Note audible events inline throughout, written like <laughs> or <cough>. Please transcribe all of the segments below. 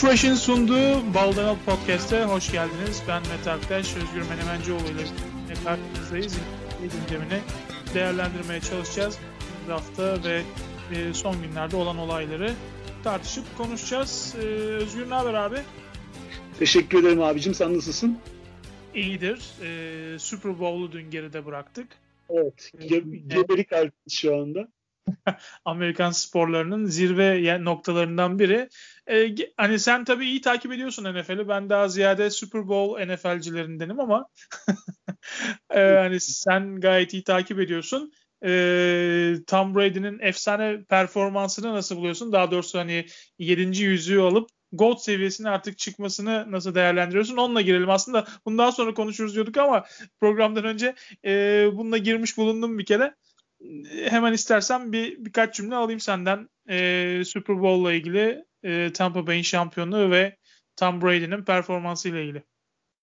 Podfresh'in sunduğu Baldanal Podcast'e hoş geldiniz. Ben Mete Aktaş, Özgür Menemencioğlu ile karşınızdayız. Gündemini değerlendirmeye çalışacağız. Hafta ve e, son günlerde olan olayları tartışıp konuşacağız. E, Özgür ne haber abi? Teşekkür ederim abicim. Sen nasılsın? İyidir. E, Super Bowl'u dün geride bıraktık. Evet. Ge- gebelik şu anda. <laughs> Amerikan sporlarının zirve noktalarından biri. Ee, hani sen tabii iyi takip ediyorsun NFL'i. Ben daha ziyade Super Bowl NFL'cilerindenim ama ee, <laughs> hani sen gayet iyi takip ediyorsun. Ee, Tom Brady'nin efsane performansını nasıl buluyorsun? Daha doğrusu hani 7. yüzüğü alıp GOAT seviyesine artık çıkmasını nasıl değerlendiriyorsun? Onunla girelim. Aslında bundan sonra konuşuruz diyorduk ama programdan önce e, bununla girmiş bulundum bir kere hemen istersen bir birkaç cümle alayım senden. E, Super Bowl'la ilgili e, Tampa Bay'in şampiyonluğu ve Tom Brady'nin performansı ile ilgili.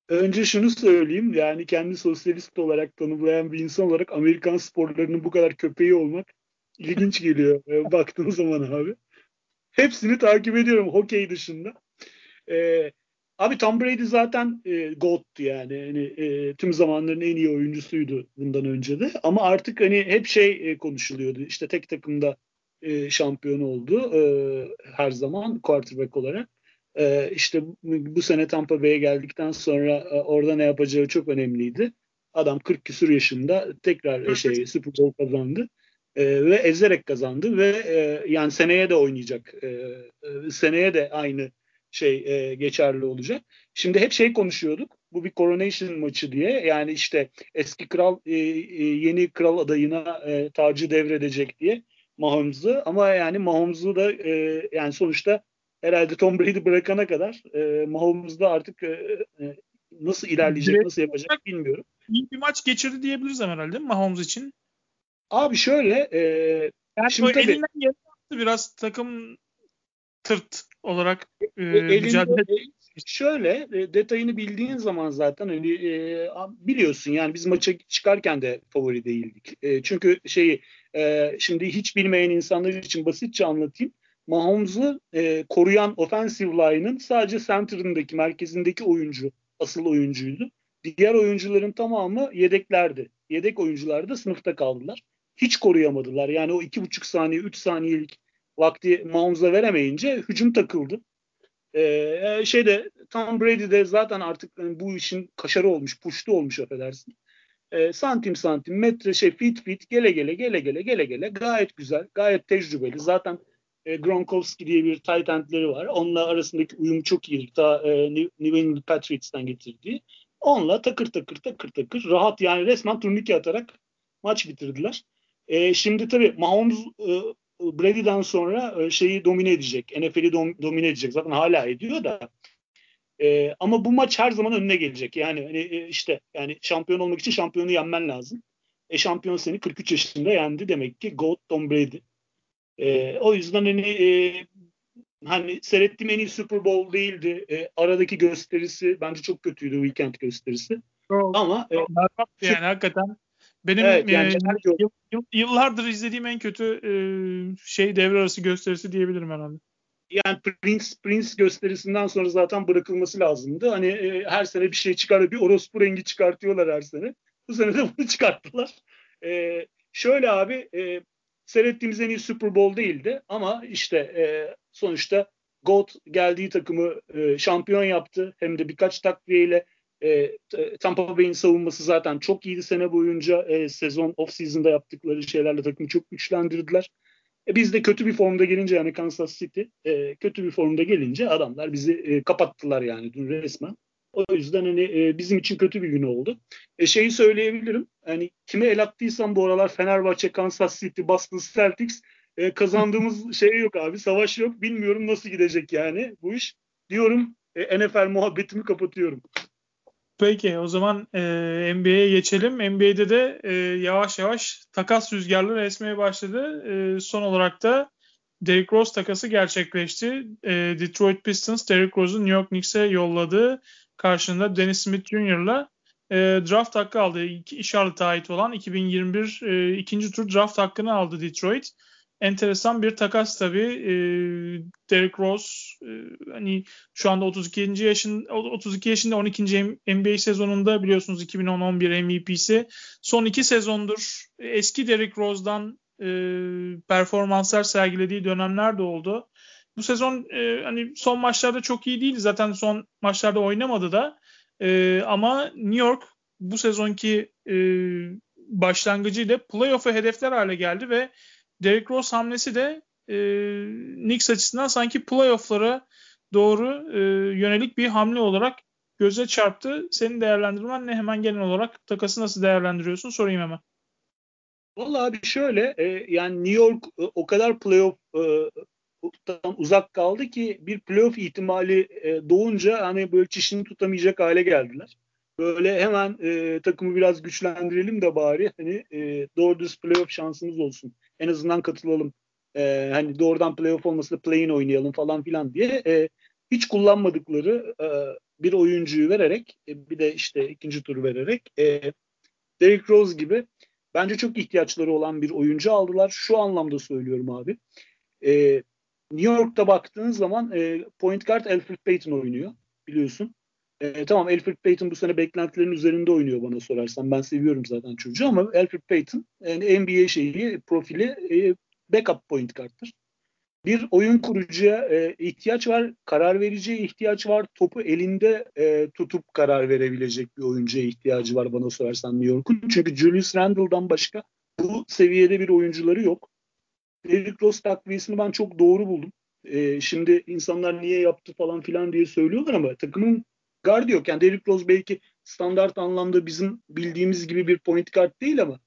Önce şunu söyleyeyim. Yani kendi sosyalist olarak tanımlayan bir insan olarak Amerikan sporlarının bu kadar köpeği olmak ilginç geliyor. <laughs> Baktığın zaman abi. Hepsini takip ediyorum hokey dışında. E, Abi Tom Brady zaten e, GOAT'tu yani. yani e, tüm zamanların en iyi oyuncusuydu bundan önce de. Ama artık hani hep şey e, konuşuluyordu. İşte tek takımda e, şampiyon oldu e, her zaman quarterback olarak. E, işte bu sene Tampa Bay'e geldikten sonra e, orada ne yapacağı çok önemliydi. Adam 40 küsur yaşında tekrar e, şey Super Bowl kazandı. E, ve ezerek kazandı ve e, yani seneye de oynayacak. E, e, seneye de aynı şey e, geçerli olacak. Şimdi hep şey konuşuyorduk. Bu bir coronation maçı diye. Yani işte eski kral e, e, yeni kral adayına e, tacı devredecek diye Mahomes'u. Ama yani Mahomes'u da e, yani sonuçta herhalde Tom Brady bırakana kadar e, Mahomes da artık e, e, nasıl ilerleyecek, nasıl yapacak bilmiyorum. İyi bir maç geçirdi diyebiliriz herhalde Mahomes için. Abi şöyle e, yani şimdi tabii, elinden geldi biraz takım tırt olarak e, e mücadele Şöyle e, detayını bildiğin zaman zaten hani e, biliyorsun yani biz maça çıkarken de favori değildik. E, çünkü şeyi e, şimdi hiç bilmeyen insanlar için basitçe anlatayım. Mahomes'u e, koruyan offensive line'ın sadece center'ındaki, merkezindeki oyuncu asıl oyuncuydu. Diğer oyuncuların tamamı yedeklerdi. Yedek oyuncular da sınıfta kaldılar. Hiç koruyamadılar. Yani o iki buçuk saniye, üç saniyelik vakti Mahomes'a veremeyince hücum takıldı. Ee, şeyde Tom Brady de zaten artık yani bu işin kaşarı olmuş, puştu olmuş affedersin. Ee, santim santim, metre şey fit fit gele gele gele gele gele gele gayet güzel, gayet tecrübeli. Zaten e, Gronkowski diye bir tight endleri var. Onunla arasındaki uyumu çok iyi. Ta e, New England Patriots'tan getirdiği. Onunla takır takır takır takır rahat yani resmen turnike atarak maç bitirdiler. E, şimdi tabii Mahomes e, Brady'den sonra e, şeyi domine edecek. NFL'i dom, domine edecek. Zaten hala ediyor da. E, ama bu maç her zaman önüne gelecek. Yani hani, e, işte yani şampiyon olmak için şampiyonu yenmen lazım. E şampiyon seni 43 yaşında yendi demek ki GOAT Tom Brady. E, o yüzden hani e, hani seyrettiğim en iyi Super Bowl değildi. E, aradaki gösterisi bence çok kötüydü weekend gösterisi. Çok, ama e, yani hakikaten benim evet, yani e, yıllardır izlediğim en kötü e, şey devre arası gösterisi diyebilirim herhalde. Yani Prince Prince gösterisinden sonra zaten bırakılması lazımdı. Hani e, her sene bir şey çıkar, bir orospu rengi çıkartıyorlar her sene. Bu sene de <laughs> bunu çıkarttılar. E, şöyle abi, e, seyrettiğimiz en iyi Super Bowl değildi ama işte e, sonuçta GOAT geldiği takımı e, şampiyon yaptı. Hem de birkaç takviyeyle e, Tampa Bay'in savunması zaten çok iyiydi sene boyunca. E, sezon off-season'da yaptıkları şeylerle takımı çok güçlendirdiler. E, biz de kötü bir formda gelince yani Kansas City e, kötü bir formda gelince adamlar bizi e, kapattılar yani dün resmen. O yüzden hani e, bizim için kötü bir gün oldu. E, şeyi söyleyebilirim. Hani kime el attıysam bu aralar Fenerbahçe, Kansas City, Boston Celtics e, kazandığımız <laughs> şey yok abi. Savaş yok. Bilmiyorum nasıl gidecek yani bu iş. Diyorum e, NFL muhabbetimi kapatıyorum. Peki o zaman e, NBA'ye geçelim. NBA'de de e, yavaş yavaş takas rüzgarları esmeye başladı. E, son olarak da Derrick Rose takası gerçekleşti. E, Detroit Pistons Derrick Rose'u New York Knicks'e yolladı. Karşında Dennis Smith Jr.'la e, draft hakkı aldı. Charlotte'a ait olan 2021 e, ikinci tur draft hakkını aldı Detroit. Enteresan bir takas tabii. E, Derrick Rose e, hani şu anda 32. yaşın 32 yaşında 12. NBA sezonunda biliyorsunuz 2010-11 MVP'si. Son iki sezondur eski Derrick Rose'dan e, performanslar sergilediği dönemler de oldu. Bu sezon e, hani son maçlarda çok iyi değil. Zaten son maçlarda oynamadı da. E, ama New York bu sezonki e, başlangıcıyla playoff'u hedefler hale geldi ve Derrick Rose hamlesi de e, Knicks açısından sanki playoff'lara doğru e, yönelik bir hamle olarak göze çarptı. Senin değerlendirmen ne? Hemen genel olarak takası nasıl değerlendiriyorsun? Sorayım hemen. Vallahi abi şöyle e, yani New York e, o kadar playoff e, uzak kaldı ki bir playoff ihtimali e, doğunca hani böyle çişini tutamayacak hale geldiler. Böyle hemen e, takımı biraz güçlendirelim de bari hani e, doğru düz playoff şansımız olsun. En azından katılalım. E, hani doğrudan playoff olmasa da play-in oynayalım falan filan diye e, hiç kullanmadıkları e, bir oyuncuyu vererek e, bir de işte ikinci tur vererek e, Derrick Rose gibi bence çok ihtiyaçları olan bir oyuncu aldılar. Şu anlamda söylüyorum abi. E, New York'ta baktığın zaman e, point guard Alfred Payton oynuyor biliyorsun. E, tamam Alfred Payton bu sene beklentilerin üzerinde oynuyor bana sorarsan. Ben seviyorum zaten çocuğu ama Alfred Payton yani NBA şeyi profili e, backup point guard'tır. Bir oyun kurucuya e, ihtiyaç var, karar vericiye ihtiyaç var, topu elinde e, tutup karar verebilecek bir oyuncuya ihtiyacı var bana sorarsan New York'un. Çünkü Julius Randle'dan başka bu seviyede bir oyuncuları yok. Derrick Rose takviyesini ben çok doğru buldum. E, şimdi insanlar niye yaptı falan filan diye söylüyorlar ama takımın gardı yok. Yani Derrick Rose belki standart anlamda bizim bildiğimiz gibi bir point guard değil ama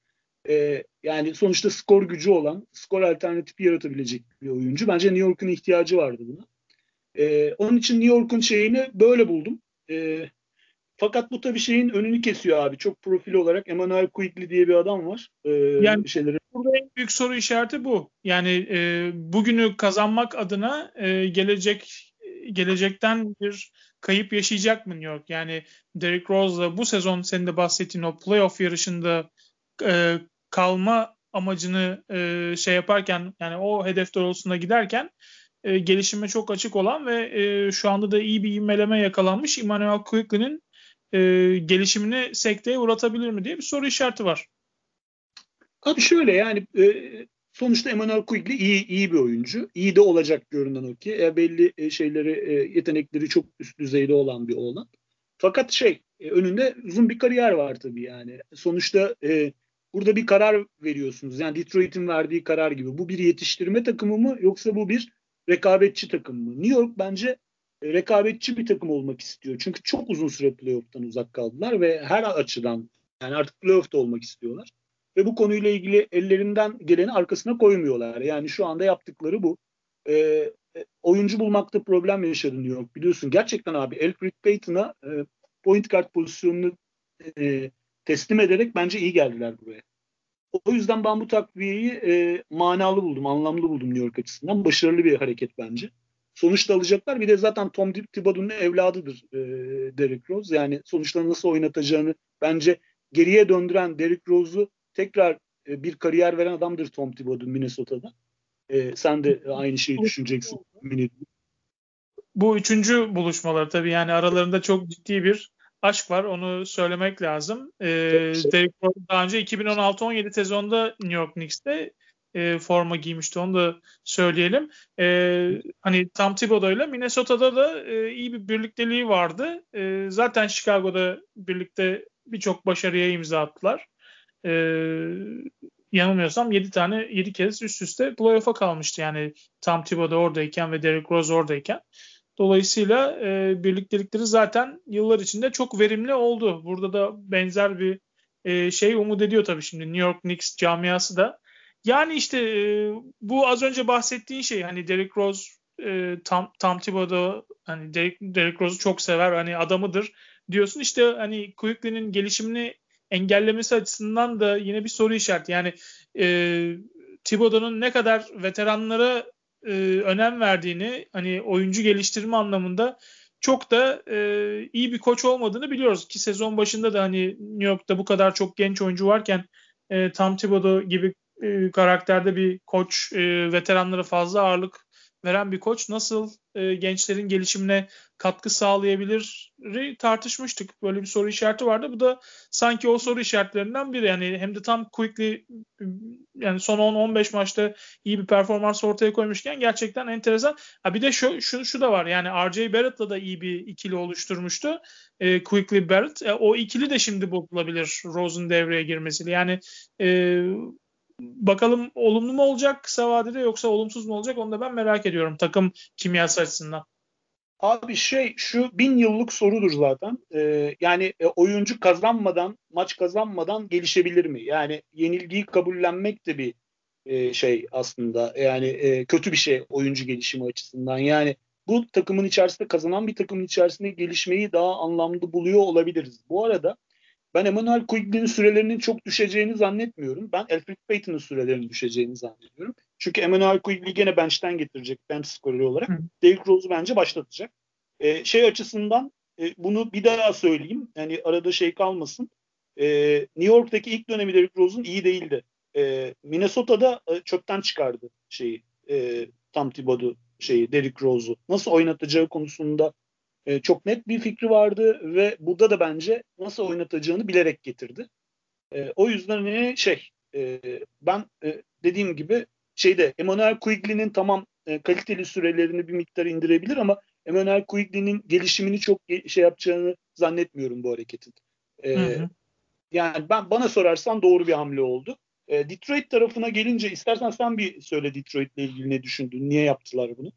e, yani sonuçta skor gücü olan, skor alternatifi yaratabilecek bir oyuncu. Bence New York'un ihtiyacı vardı buna. E, onun için New York'un şeyini böyle buldum. E, fakat bu tabii şeyin önünü kesiyor abi. Çok profil olarak Emmanuel Quigley diye bir adam var. Ee, yani şeyleri. burada en büyük soru işareti bu. Yani e, bugünü kazanmak adına e, gelecek gelecekten bir kayıp yaşayacak mı New York? Yani Derrick Rose'la bu sezon senin de bahsettiğin o playoff yarışında e, kalma amacını e, şey yaparken yani o hedef doğrultusunda giderken e, gelişime çok açık olan ve e, şu anda da iyi bir imeleme yakalanmış Emmanuel Quigley'nin e, gelişimini sekteye uğratabilir mi diye bir soru işareti var. Abi şöyle yani e, sonuçta Emmanuel Quigley iyi iyi bir oyuncu. İyi de olacak görünen o ki. E, belli e, şeyleri e, yetenekleri çok üst düzeyde olan bir oğlan. Fakat şey e, önünde uzun bir kariyer var tabii yani. Sonuçta e, burada bir karar veriyorsunuz. Yani Detroit'in verdiği karar gibi. Bu bir yetiştirme takımı mı yoksa bu bir rekabetçi takım mı? New York bence e, rekabetçi bir takım olmak istiyor. Çünkü çok uzun süre playoff'tan uzak kaldılar ve her açıdan yani artık playoff'ta olmak istiyorlar. Ve bu konuyla ilgili ellerinden geleni arkasına koymuyorlar. Yani şu anda yaptıkları bu. E, e oyuncu bulmakta problem yaşadı New York. Biliyorsun gerçekten abi Elfrid Payton'a e, point guard pozisyonunu e, teslim ederek bence iyi geldiler buraya. O yüzden ben bu takviyeyi e, manalı buldum, anlamlı buldum New York açısından. Başarılı bir hareket bence sonuçta alacaklar. Bir de zaten Tom Thibodeau'nun evladıdır e, Derrick Rose. Yani sonuçta nasıl oynatacağını bence geriye döndüren Derrick Rose'u tekrar e, bir kariyer veren adamdır Tom Thibodeau Minnesota'da. E, sen de aynı şeyi düşüneceksin. Bu üçüncü buluşmalar tabii yani aralarında çok ciddi bir aşk var. Onu söylemek lazım. Ee, Derrick Rose daha önce 2016-17 sezonda New York Knicks'te e, forma giymişti. Onu da söyleyelim. E, hani Tom Thibodeau ile Minnesota'da da e, iyi bir birlikteliği vardı. E, zaten Chicago'da birlikte birçok başarıya imza attılar. E, yanılmıyorsam 7 tane 7 kez üst üste playoff'a kalmıştı. Yani Tom Thibodeau oradayken ve Derrick Rose oradayken. Dolayısıyla e, birliktelikleri zaten yıllar içinde çok verimli oldu. Burada da benzer bir e, şey umut ediyor tabii şimdi New York Knicks camiası da yani işte e, bu az önce bahsettiğin şey hani Derrick Rose e, Tom, Tom Thibodeau hani Derrick, Derrick Rose'u çok sever hani adamıdır diyorsun işte hani Quickly'nin gelişimini engellemesi açısından da yine bir soru işareti. Yani e, Thibodeau'nun ne kadar veteranlara e, önem verdiğini hani oyuncu geliştirme anlamında çok da e, iyi bir koç olmadığını biliyoruz ki sezon başında da hani New York'ta bu kadar çok genç oyuncu varken e, Tom Thibodeau gibi e, karakterde bir koç, e, veteranlara fazla ağırlık veren bir koç nasıl e, gençlerin gelişimine katkı sağlayabilir tartışmıştık. Böyle bir soru işareti vardı. Bu da sanki o soru işaretlerinden biri. Yani hem de tam quickly yani son 10-15 maçta iyi bir performans ortaya koymuşken gerçekten enteresan. Ha bir de şu, şu, şu da var. Yani RJ Barrett'la da iyi bir ikili oluşturmuştu. E, quickly Barrett. E, o ikili de şimdi bozulabilir Rose'un devreye girmesiyle. Yani e, bakalım olumlu mu olacak kısa vadede yoksa olumsuz mu olacak onu da ben merak ediyorum takım kimyası açısından. Abi şey şu bin yıllık sorudur zaten. Ee, yani e, oyuncu kazanmadan, maç kazanmadan gelişebilir mi? Yani yenilgiyi kabullenmek de bir e, şey aslında. Yani e, kötü bir şey oyuncu gelişimi açısından. Yani bu takımın içerisinde kazanan bir takımın içerisinde gelişmeyi daha anlamlı buluyor olabiliriz. Bu arada ben Emmanuel Quigley'nin sürelerinin çok düşeceğini zannetmiyorum. Ben Alfred Payton'ın sürelerinin düşeceğini zannediyorum. Çünkü Emmanuel Quigley gene bench'ten getirecek bench skoreri olarak. Hı. Derrick Rose'u bence başlatacak. Ee, şey açısından e, bunu bir daha söyleyeyim. Yani arada şey kalmasın. E, New York'taki ilk dönemi Derrick Rose'un iyi değildi. E, Minnesota'da e, çöpten çıkardı şeyi. E, Tom Thibodeau şeyi Derrick Rose'u. Nasıl oynatacağı konusunda e, çok net bir fikri vardı ve burada da bence nasıl oynatacağını bilerek getirdi. E, o yüzden ne şey e, ben e, dediğim gibi şeyde Emmanuel Quigley'nin tamam e, kaliteli sürelerini bir miktar indirebilir ama Emmanuel Quigley'nin gelişimini çok şey yapacağını zannetmiyorum bu hareketin. E, hı hı. Yani ben bana sorarsan doğru bir hamle oldu. E, Detroit tarafına gelince istersen sen bir söyle Detroit'le ilgili ne düşündün? Niye yaptılar bunu?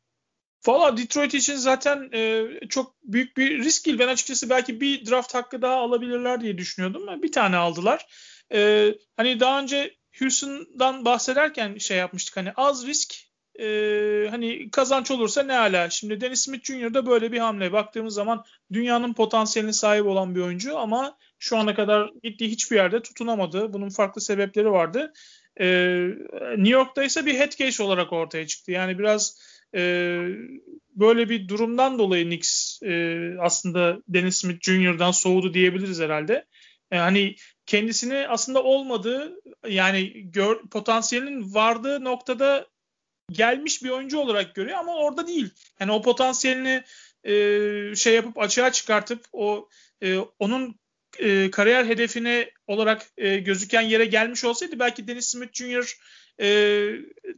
Valla Detroit için zaten e, çok büyük bir risk değil. Ben açıkçası belki bir draft hakkı daha alabilirler diye düşünüyordum. Bir tane aldılar. E, hani daha önce Houston'dan bahsederken şey yapmıştık. Hani az risk e, hani kazanç olursa ne ala. Şimdi Dennis Smith Jr. böyle bir hamle. Baktığımız zaman dünyanın potansiyeline sahip olan bir oyuncu ama şu ana kadar gittiği hiçbir yerde tutunamadı. Bunun farklı sebepleri vardı. E, New York'ta ise bir head case olarak ortaya çıktı. Yani biraz e, böyle bir durumdan dolayı Knicks e, aslında Dennis Smith Jr.'dan soğudu diyebiliriz herhalde. E, hani kendisini aslında olmadığı yani gör, potansiyelinin vardığı noktada gelmiş bir oyuncu olarak görüyor ama orada değil. Yani o potansiyelini e, şey yapıp açığa çıkartıp o e, onun e, kariyer hedefine olarak e, gözüken yere gelmiş olsaydı belki Dennis Smith Jr. E,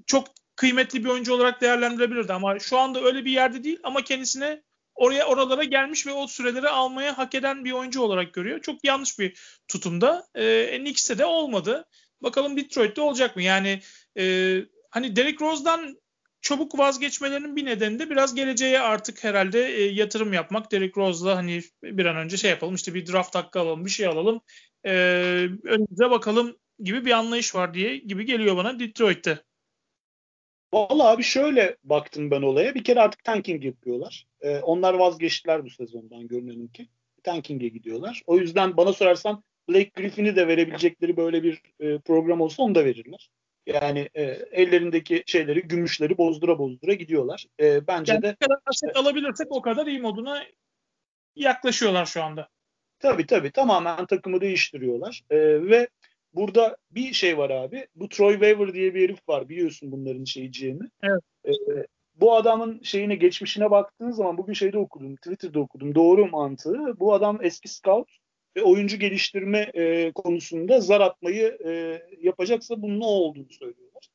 çok kıymetli bir oyuncu olarak değerlendirebilirdi ama şu anda öyle bir yerde değil ama kendisine oraya oralara gelmiş ve o süreleri almaya hak eden bir oyuncu olarak görüyor. Çok yanlış bir tutumda. E, Knicks'te de olmadı. Bakalım Detroit'te olacak mı? Yani e, hani Derrick Rose'dan çabuk vazgeçmelerinin bir nedeni de biraz geleceğe artık herhalde e, yatırım yapmak. Derrick Rose'la hani bir an önce şey yapalım işte bir draft hakkı alalım bir şey alalım. E, önümüze bakalım gibi bir anlayış var diye gibi geliyor bana Detroit'te. Vallahi abi şöyle baktım ben olaya. Bir kere artık tanking yapıyorlar. Ee, onlar vazgeçtiler bu sezondan görünen ki. Tanking'e gidiyorlar. O yüzden bana sorarsan Blake Griffin'i de verebilecekleri böyle bir e, program olsa onu da verirler. Yani e, ellerindeki şeyleri, gümüşleri bozdura bozdura gidiyorlar. E, bence yani de... Ne kadar aset alabilirsek o kadar iyi moduna yaklaşıyorlar şu anda. Tabii tabii. Tamamen takımı değiştiriyorlar. E, ve burada bir şey var abi. Bu Troy Weaver diye bir herif var. Biliyorsun bunların şeyciğini. Evet. Ee, bu adamın şeyine geçmişine baktığın zaman bugün şeyde okudum. Twitter'da okudum. Doğru mantığı. Bu adam eski scout ve oyuncu geliştirme e, konusunda zar atmayı e, yapacaksa bunun ne olduğunu söylüyorlar.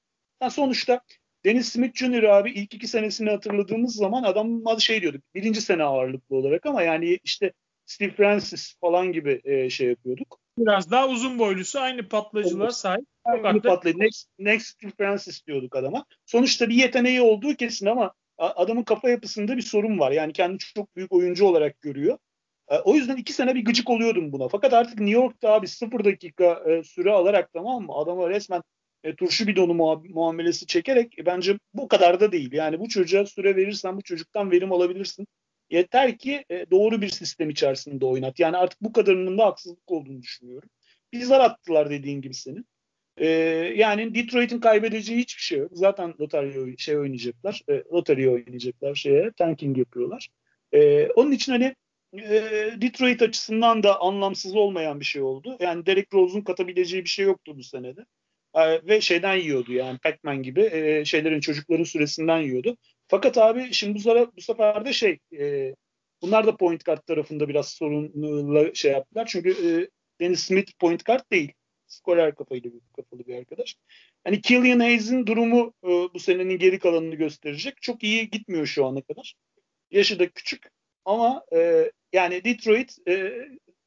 Yani sonuçta Dennis Smith Jr. abi ilk iki senesini hatırladığımız zaman adam şey diyorduk. Birinci sene ağırlıklı olarak ama yani işte Steve Francis falan gibi e, şey yapıyorduk. Biraz daha uzun boylusu aynı patlayıcılar sahip. Aynı patlayıcı. Next, next Steve Francis diyorduk adama. Sonuçta bir yeteneği olduğu kesin ama adamın kafa yapısında bir sorun var. Yani kendini çok büyük oyuncu olarak görüyor. E, o yüzden iki sene bir gıcık oluyordum buna. Fakat artık New York'ta abi sıfır dakika e, süre alarak tamam mı? Adama resmen e, turşu bidonu muamelesi çekerek e, bence bu kadar da değil. Yani bu çocuğa süre verirsen bu çocuktan verim alabilirsin. Yeter ki e, doğru bir sistem içerisinde oynat. Yani artık bu kadarının da haksızlık olduğunu düşünüyorum. Bizler attılar dediğin gibi senin. E, yani Detroit'in kaybedeceği hiçbir şey yok. Zaten lotarya şey oynayacaklar. E, oynayacaklar şeye. Tanking yapıyorlar. E, onun için hani Detroit açısından da anlamsız olmayan bir şey oldu. Yani Derek Rose'un katabileceği bir şey yoktu bu senede. Ve şeyden yiyordu yani Pac-Man gibi şeylerin çocukların süresinden yiyordu. Fakat abi şimdi bu sefer, bu sefer de şey e, bunlar da point guard tarafında biraz sorunla şey yaptılar. Çünkü e, Dennis Smith point guard değil. Skorer kafayla bir, kafalı bir arkadaş. Hani Killian Hayes'in durumu e, bu senenin geri kalanını gösterecek. Çok iyi gitmiyor şu ana kadar. Yaşı da küçük ama e, yani Detroit e,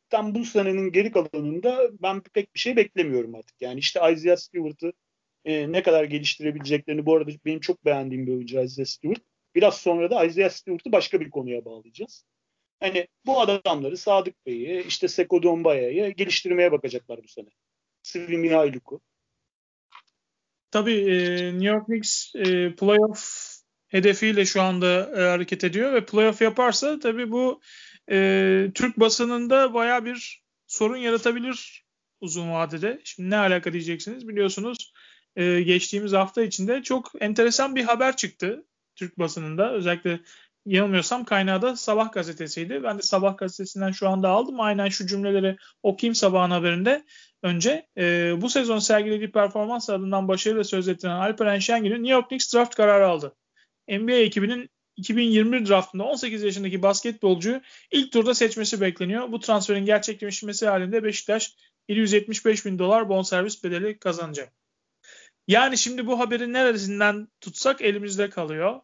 tam bu senenin geri kalanında ben pek bir şey beklemiyorum artık. Yani işte Isaiah Stewart'ı e, ne kadar geliştirebileceklerini bu arada benim çok beğendiğim bir oyuncu Isaiah Stewart. Biraz sonra da Isaiah Stewart'ı başka bir konuya bağlayacağız. Hani bu adamları Sadık Bey'i, işte Seko Dombaya'yı geliştirmeye bakacaklar bu sene. Svi Mihailuk'u. Tabii e, New York Knicks e, playoff hedefiyle şu anda e, hareket ediyor ve playoff yaparsa tabii bu e, Türk basınında baya bir sorun yaratabilir uzun vadede. Şimdi ne alaka diyeceksiniz biliyorsunuz e, geçtiğimiz hafta içinde çok enteresan bir haber çıktı Türk basınında. Özellikle yanılmıyorsam kaynağı da Sabah gazetesiydi. Ben de Sabah gazetesinden şu anda aldım. Aynen şu cümleleri okuyayım sabahın haberinde. Önce e, bu sezon sergilediği performans adından başarıyla söz ettiren Alperen Şengül'ün New York Knicks draft kararı aldı. NBA ekibinin 2021 draftında 18 yaşındaki basketbolcuyu ilk turda seçmesi bekleniyor. Bu transferin gerçekleşmesi halinde Beşiktaş 775 bin dolar bonservis bedeli kazanacak. Yani şimdi bu haberi neresinden tutsak elimizde kalıyor.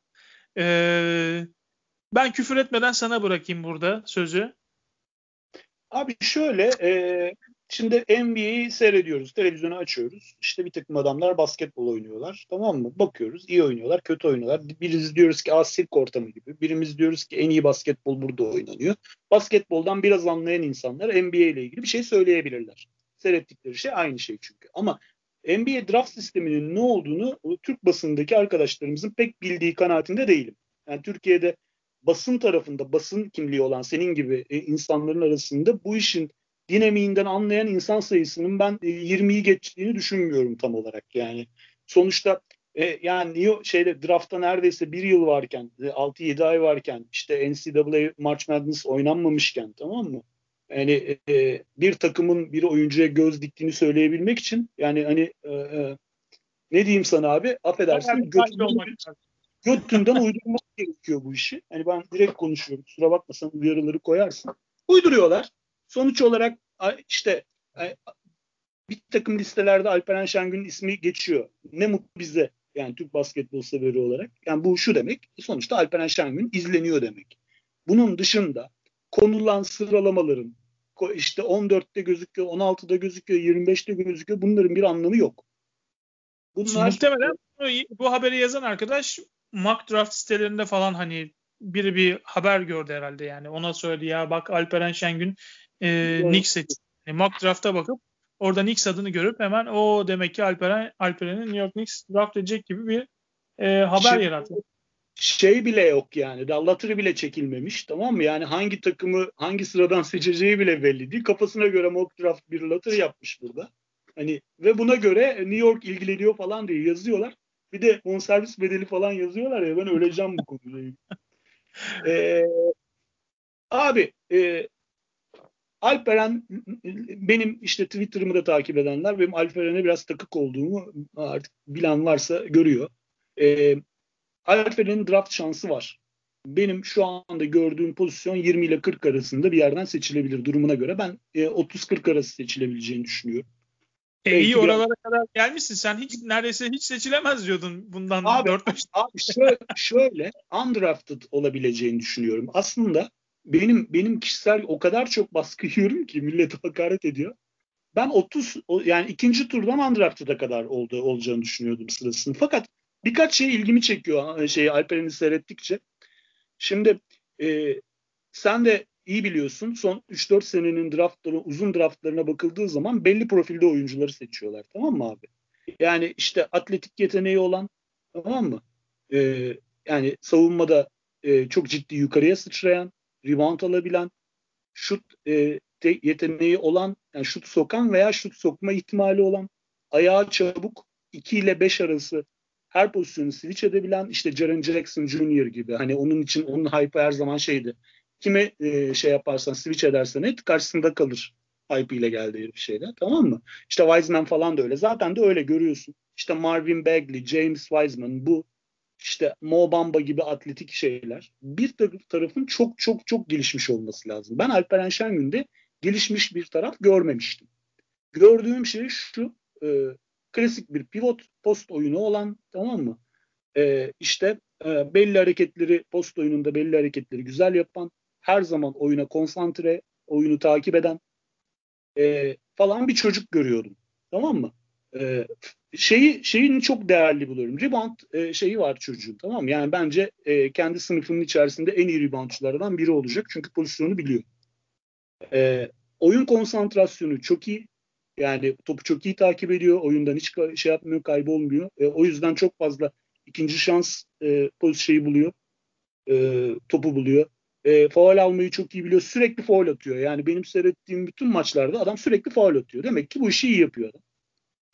Ee, ben küfür etmeden sana bırakayım burada sözü. Abi şöyle e, Şimdi NBA'yi seyrediyoruz. Televizyonu açıyoruz. İşte bir takım adamlar basketbol oynuyorlar. Tamam mı? Bakıyoruz. iyi oynuyorlar, kötü oynuyorlar. Birimiz diyoruz ki sirk ortamı gibi. Birimiz diyoruz ki en iyi basketbol burada oynanıyor. Basketboldan biraz anlayan insanlar NBA ile ilgili bir şey söyleyebilirler. Seyrettikleri şey aynı şey çünkü. Ama NBA draft sisteminin ne olduğunu Türk basındaki arkadaşlarımızın pek bildiği kanaatinde değilim. Yani Türkiye'de basın tarafında basın kimliği olan senin gibi e, insanların arasında bu işin dinamiğinden anlayan insan sayısının ben 20'yi e, geçtiğini düşünmüyorum tam olarak yani. Sonuçta e, yani şeyde draftta neredeyse bir yıl varken, 6-7 ay varken, işte NCAA March Madness oynanmamışken tamam mı? Yani e, bir takımın bir oyuncuya göz diktiğini söyleyebilmek için yani hani e, e, ne diyeyim sana abi affedersin götünden, <laughs> götünden uydurmak gerekiyor bu işi. Hani ben direkt konuşuyorum kusura bakmasan uyarıları koyarsın. Uyduruyorlar. Sonuç olarak işte bir takım listelerde Alperen Şengün'ün ismi geçiyor. Ne mutlu bize yani Türk basketbol severi olarak. Yani bu şu demek sonuçta Alperen Şengün izleniyor demek. Bunun dışında konulan sıralamaların işte 14'te gözüküyor, 16'da gözüküyor, 25'te gözüküyor. Bunların bir anlamı yok. Bunlar muhtemelen bu haberi yazan arkadaş mock draft sitelerinde falan hani biri bir haber gördü herhalde yani. Ona söyledi ya bak Alperen Şengün e, Knicks seçti. Yani mock draft'a bakıp orada Knicks adını görüp hemen o demek ki Alperen Alperen'in New York Knicks draft edecek gibi bir e, haber yarattı. Şey bile yok yani. Lottery bile çekilmemiş tamam mı? Yani hangi takımı hangi sıradan seçeceği bile belli değil. Kafasına göre mock draft bir lottery yapmış burada. Hani ve buna göre New York ilgileniyor falan diye yazıyorlar. Bir de bonservis bedeli falan yazıyorlar ya ben öleceğim bu konuda. <laughs> ee, abi e, Alperen benim işte Twitter'ımı da takip edenler benim Alperen'e biraz takık olduğumu artık bilen varsa görüyor. Ee, Alperen'in draft şansı var. Benim şu anda gördüğüm pozisyon 20 ile 40 arasında bir yerden seçilebilir durumuna göre. Ben e, 30-40 arası seçilebileceğini düşünüyorum. E, iyi oralara kadar gelmişsin. Sen hiç neredeyse hiç seçilemez diyordun bundan abi, 4-5 <laughs> Abi şöyle, şöyle undrafted olabileceğini düşünüyorum. Aslında benim benim kişisel o kadar çok baskı <laughs> yiyorum ki millet hakaret ediyor. Ben 30 yani ikinci turdan undrafted'a kadar oldu, olacağını düşünüyordum sırasını. Fakat birkaç şey ilgimi çekiyor şey Alperen'i seyrettikçe. Şimdi e, sen de iyi biliyorsun son 3-4 senenin draftları, uzun draftlarına bakıldığı zaman belli profilde oyuncuları seçiyorlar. Tamam mı abi? Yani işte atletik yeteneği olan tamam mı? E, yani savunmada e, çok ciddi yukarıya sıçrayan rebound alabilen, şut e, yeteneği olan, yani şut sokan veya şut sokma ihtimali olan, ayağı çabuk 2 ile 5 arası her pozisyonu switch edebilen işte Jaren Jackson Jr. gibi. Hani onun için onun hype her zaman şeydi. Kime e, şey yaparsan switch edersen et karşısında kalır hype ile geldi herif şeyde tamam mı? İşte Wiseman falan da öyle. Zaten de öyle görüyorsun. İşte Marvin Bagley, James Wiseman bu işte Mo Bamba gibi atletik şeyler. Bir tarafın çok çok çok gelişmiş olması lazım. Ben Alperen Şengün'de gelişmiş bir taraf görmemiştim. Gördüğüm şey şu e, klasik bir pivot post oyunu olan tamam mı? E, işte e, belli hareketleri post oyununda belli hareketleri güzel yapan her zaman oyuna konsantre oyunu takip eden e, falan bir çocuk görüyordum. Tamam mı? E, şeyi şeyini çok değerli buluyorum. Rebound e, şeyi var çocuğun tamam mı? Yani bence e, kendi sınıfının içerisinde en iyi reboundçılardan biri olacak. Çünkü pozisyonu biliyor. E, oyun konsantrasyonu çok iyi. Yani topu çok iyi takip ediyor. Oyundan hiç şey yapmıyor, kaybolmuyor. E, o yüzden çok fazla ikinci şans e, şeyi buluyor. E, topu buluyor. E, faul almayı çok iyi biliyor. Sürekli faul atıyor. Yani benim seyrettiğim bütün maçlarda adam sürekli faul atıyor. Demek ki bu işi iyi yapıyor adam.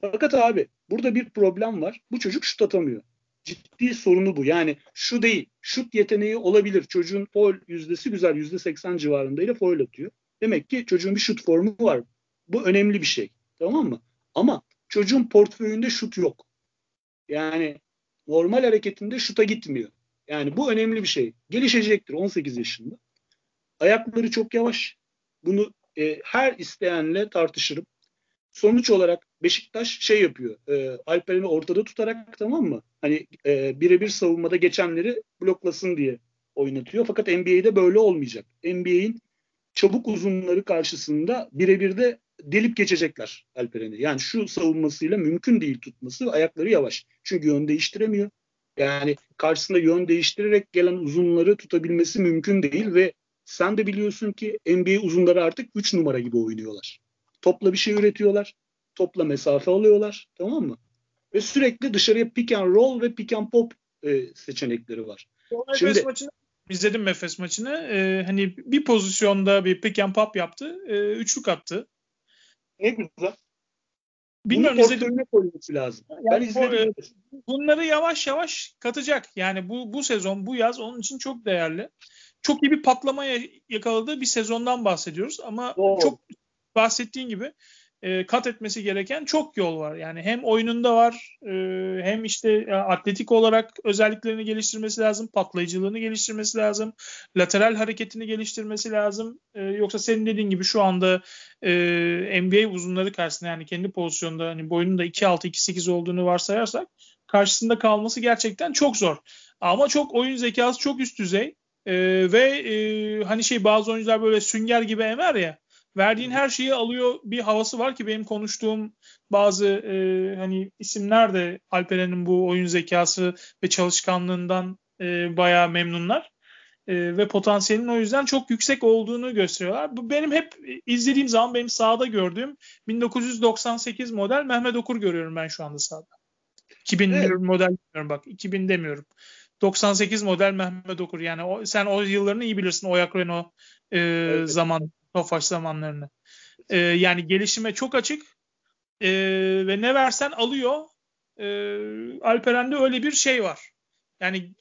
Fakat abi burada bir problem var. Bu çocuk şut atamıyor. Ciddi sorunu bu. Yani şu değil. Şut yeteneği olabilir. Çocuğun foul yüzdesi güzel. Yüzde seksen civarındayla foul atıyor. Demek ki çocuğun bir şut formu var. Bu önemli bir şey. Tamam mı? Ama çocuğun portföyünde şut yok. Yani normal hareketinde şuta gitmiyor. Yani bu önemli bir şey. Gelişecektir 18 yaşında. Ayakları çok yavaş. Bunu e, her isteyenle tartışırım. Sonuç olarak Beşiktaş şey yapıyor. E, Alperen'i ortada tutarak tamam mı? Hani e, birebir savunmada geçenleri bloklasın diye oynatıyor. Fakat NBA'de böyle olmayacak. NBA'in çabuk uzunları karşısında birebir de delip geçecekler Alperen'i. Yani şu savunmasıyla mümkün değil tutması. Ayakları yavaş. Çünkü yön değiştiremiyor. Yani karşısında yön değiştirerek gelen uzunları tutabilmesi mümkün değil ve sen de biliyorsun ki NBA uzunları artık 3 numara gibi oynuyorlar. Topla bir şey üretiyorlar. Topla mesafe alıyorlar. Tamam mı? Ve sürekli dışarıya pick and roll ve pick and pop e, seçenekleri var. O Şimdi, maçını izledim Efes maçını. Ee, hani bir pozisyonda bir pick and pop yaptı. E, üçlük attı. Ne güzel. Bilmiyorum Bunu izledim. koyması lazım. Yani ben izledim. Bunları yavaş yavaş katacak. Yani bu bu sezon, bu yaz onun için çok değerli. Çok iyi bir patlamaya yakaladığı bir sezondan bahsediyoruz ama Doğru. çok bahsettiğin gibi e, kat etmesi gereken çok yol var. Yani hem oyununda var e, hem işte e, atletik olarak özelliklerini geliştirmesi lazım. Patlayıcılığını geliştirmesi lazım. Lateral hareketini geliştirmesi lazım. E, yoksa senin dediğin gibi şu anda e, NBA uzunları karşısında yani kendi pozisyonda hani boyunun da 2-6-2-8 olduğunu varsayarsak karşısında kalması gerçekten çok zor. Ama çok oyun zekası çok üst düzey. E, ve e, hani şey bazı oyuncular böyle sünger gibi emer ya verdiğin her şeyi alıyor bir havası var ki benim konuştuğum bazı e, hani isimler de Alperen'in bu oyun zekası ve çalışkanlığından e, bayağı memnunlar. E, ve potansiyelin o yüzden çok yüksek olduğunu gösteriyorlar. Bu benim hep izlediğim zaman benim sahada gördüğüm 1998 model Mehmet Okur görüyorum ben şu anda sahada. 2000 evet. model demiyorum bak 2000 demiyorum. 98 model Mehmet Okur yani o, sen o yıllarını iyi bilirsin Oyak Renault e, evet. zaman Tofaş zamanlarını. E, yani gelişime çok açık e, ve ne versen alıyor. E, Alperen'de öyle bir şey var. Yani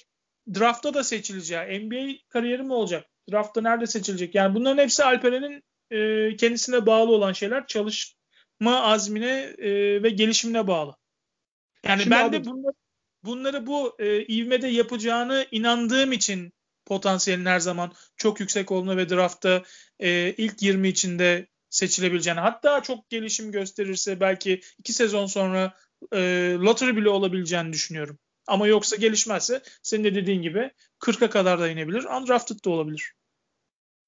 draftta da seçileceği, NBA kariyeri mi olacak? Draftta nerede seçilecek? Yani bunların hepsi Alperen'in e, kendisine bağlı olan şeyler. Çalışma azmine e, ve gelişimine bağlı. Yani Şimdi ben abi, de bunları, bunları bu e, ivmede yapacağını inandığım için potansiyelin her zaman çok yüksek olduğunu ve draftta e, ilk 20 içinde seçilebileceğini hatta çok gelişim gösterirse belki iki sezon sonra e, lottery bile olabileceğini düşünüyorum. Ama yoksa gelişmezse senin de dediğin gibi 40'a kadar da inebilir. Undrafted da olabilir.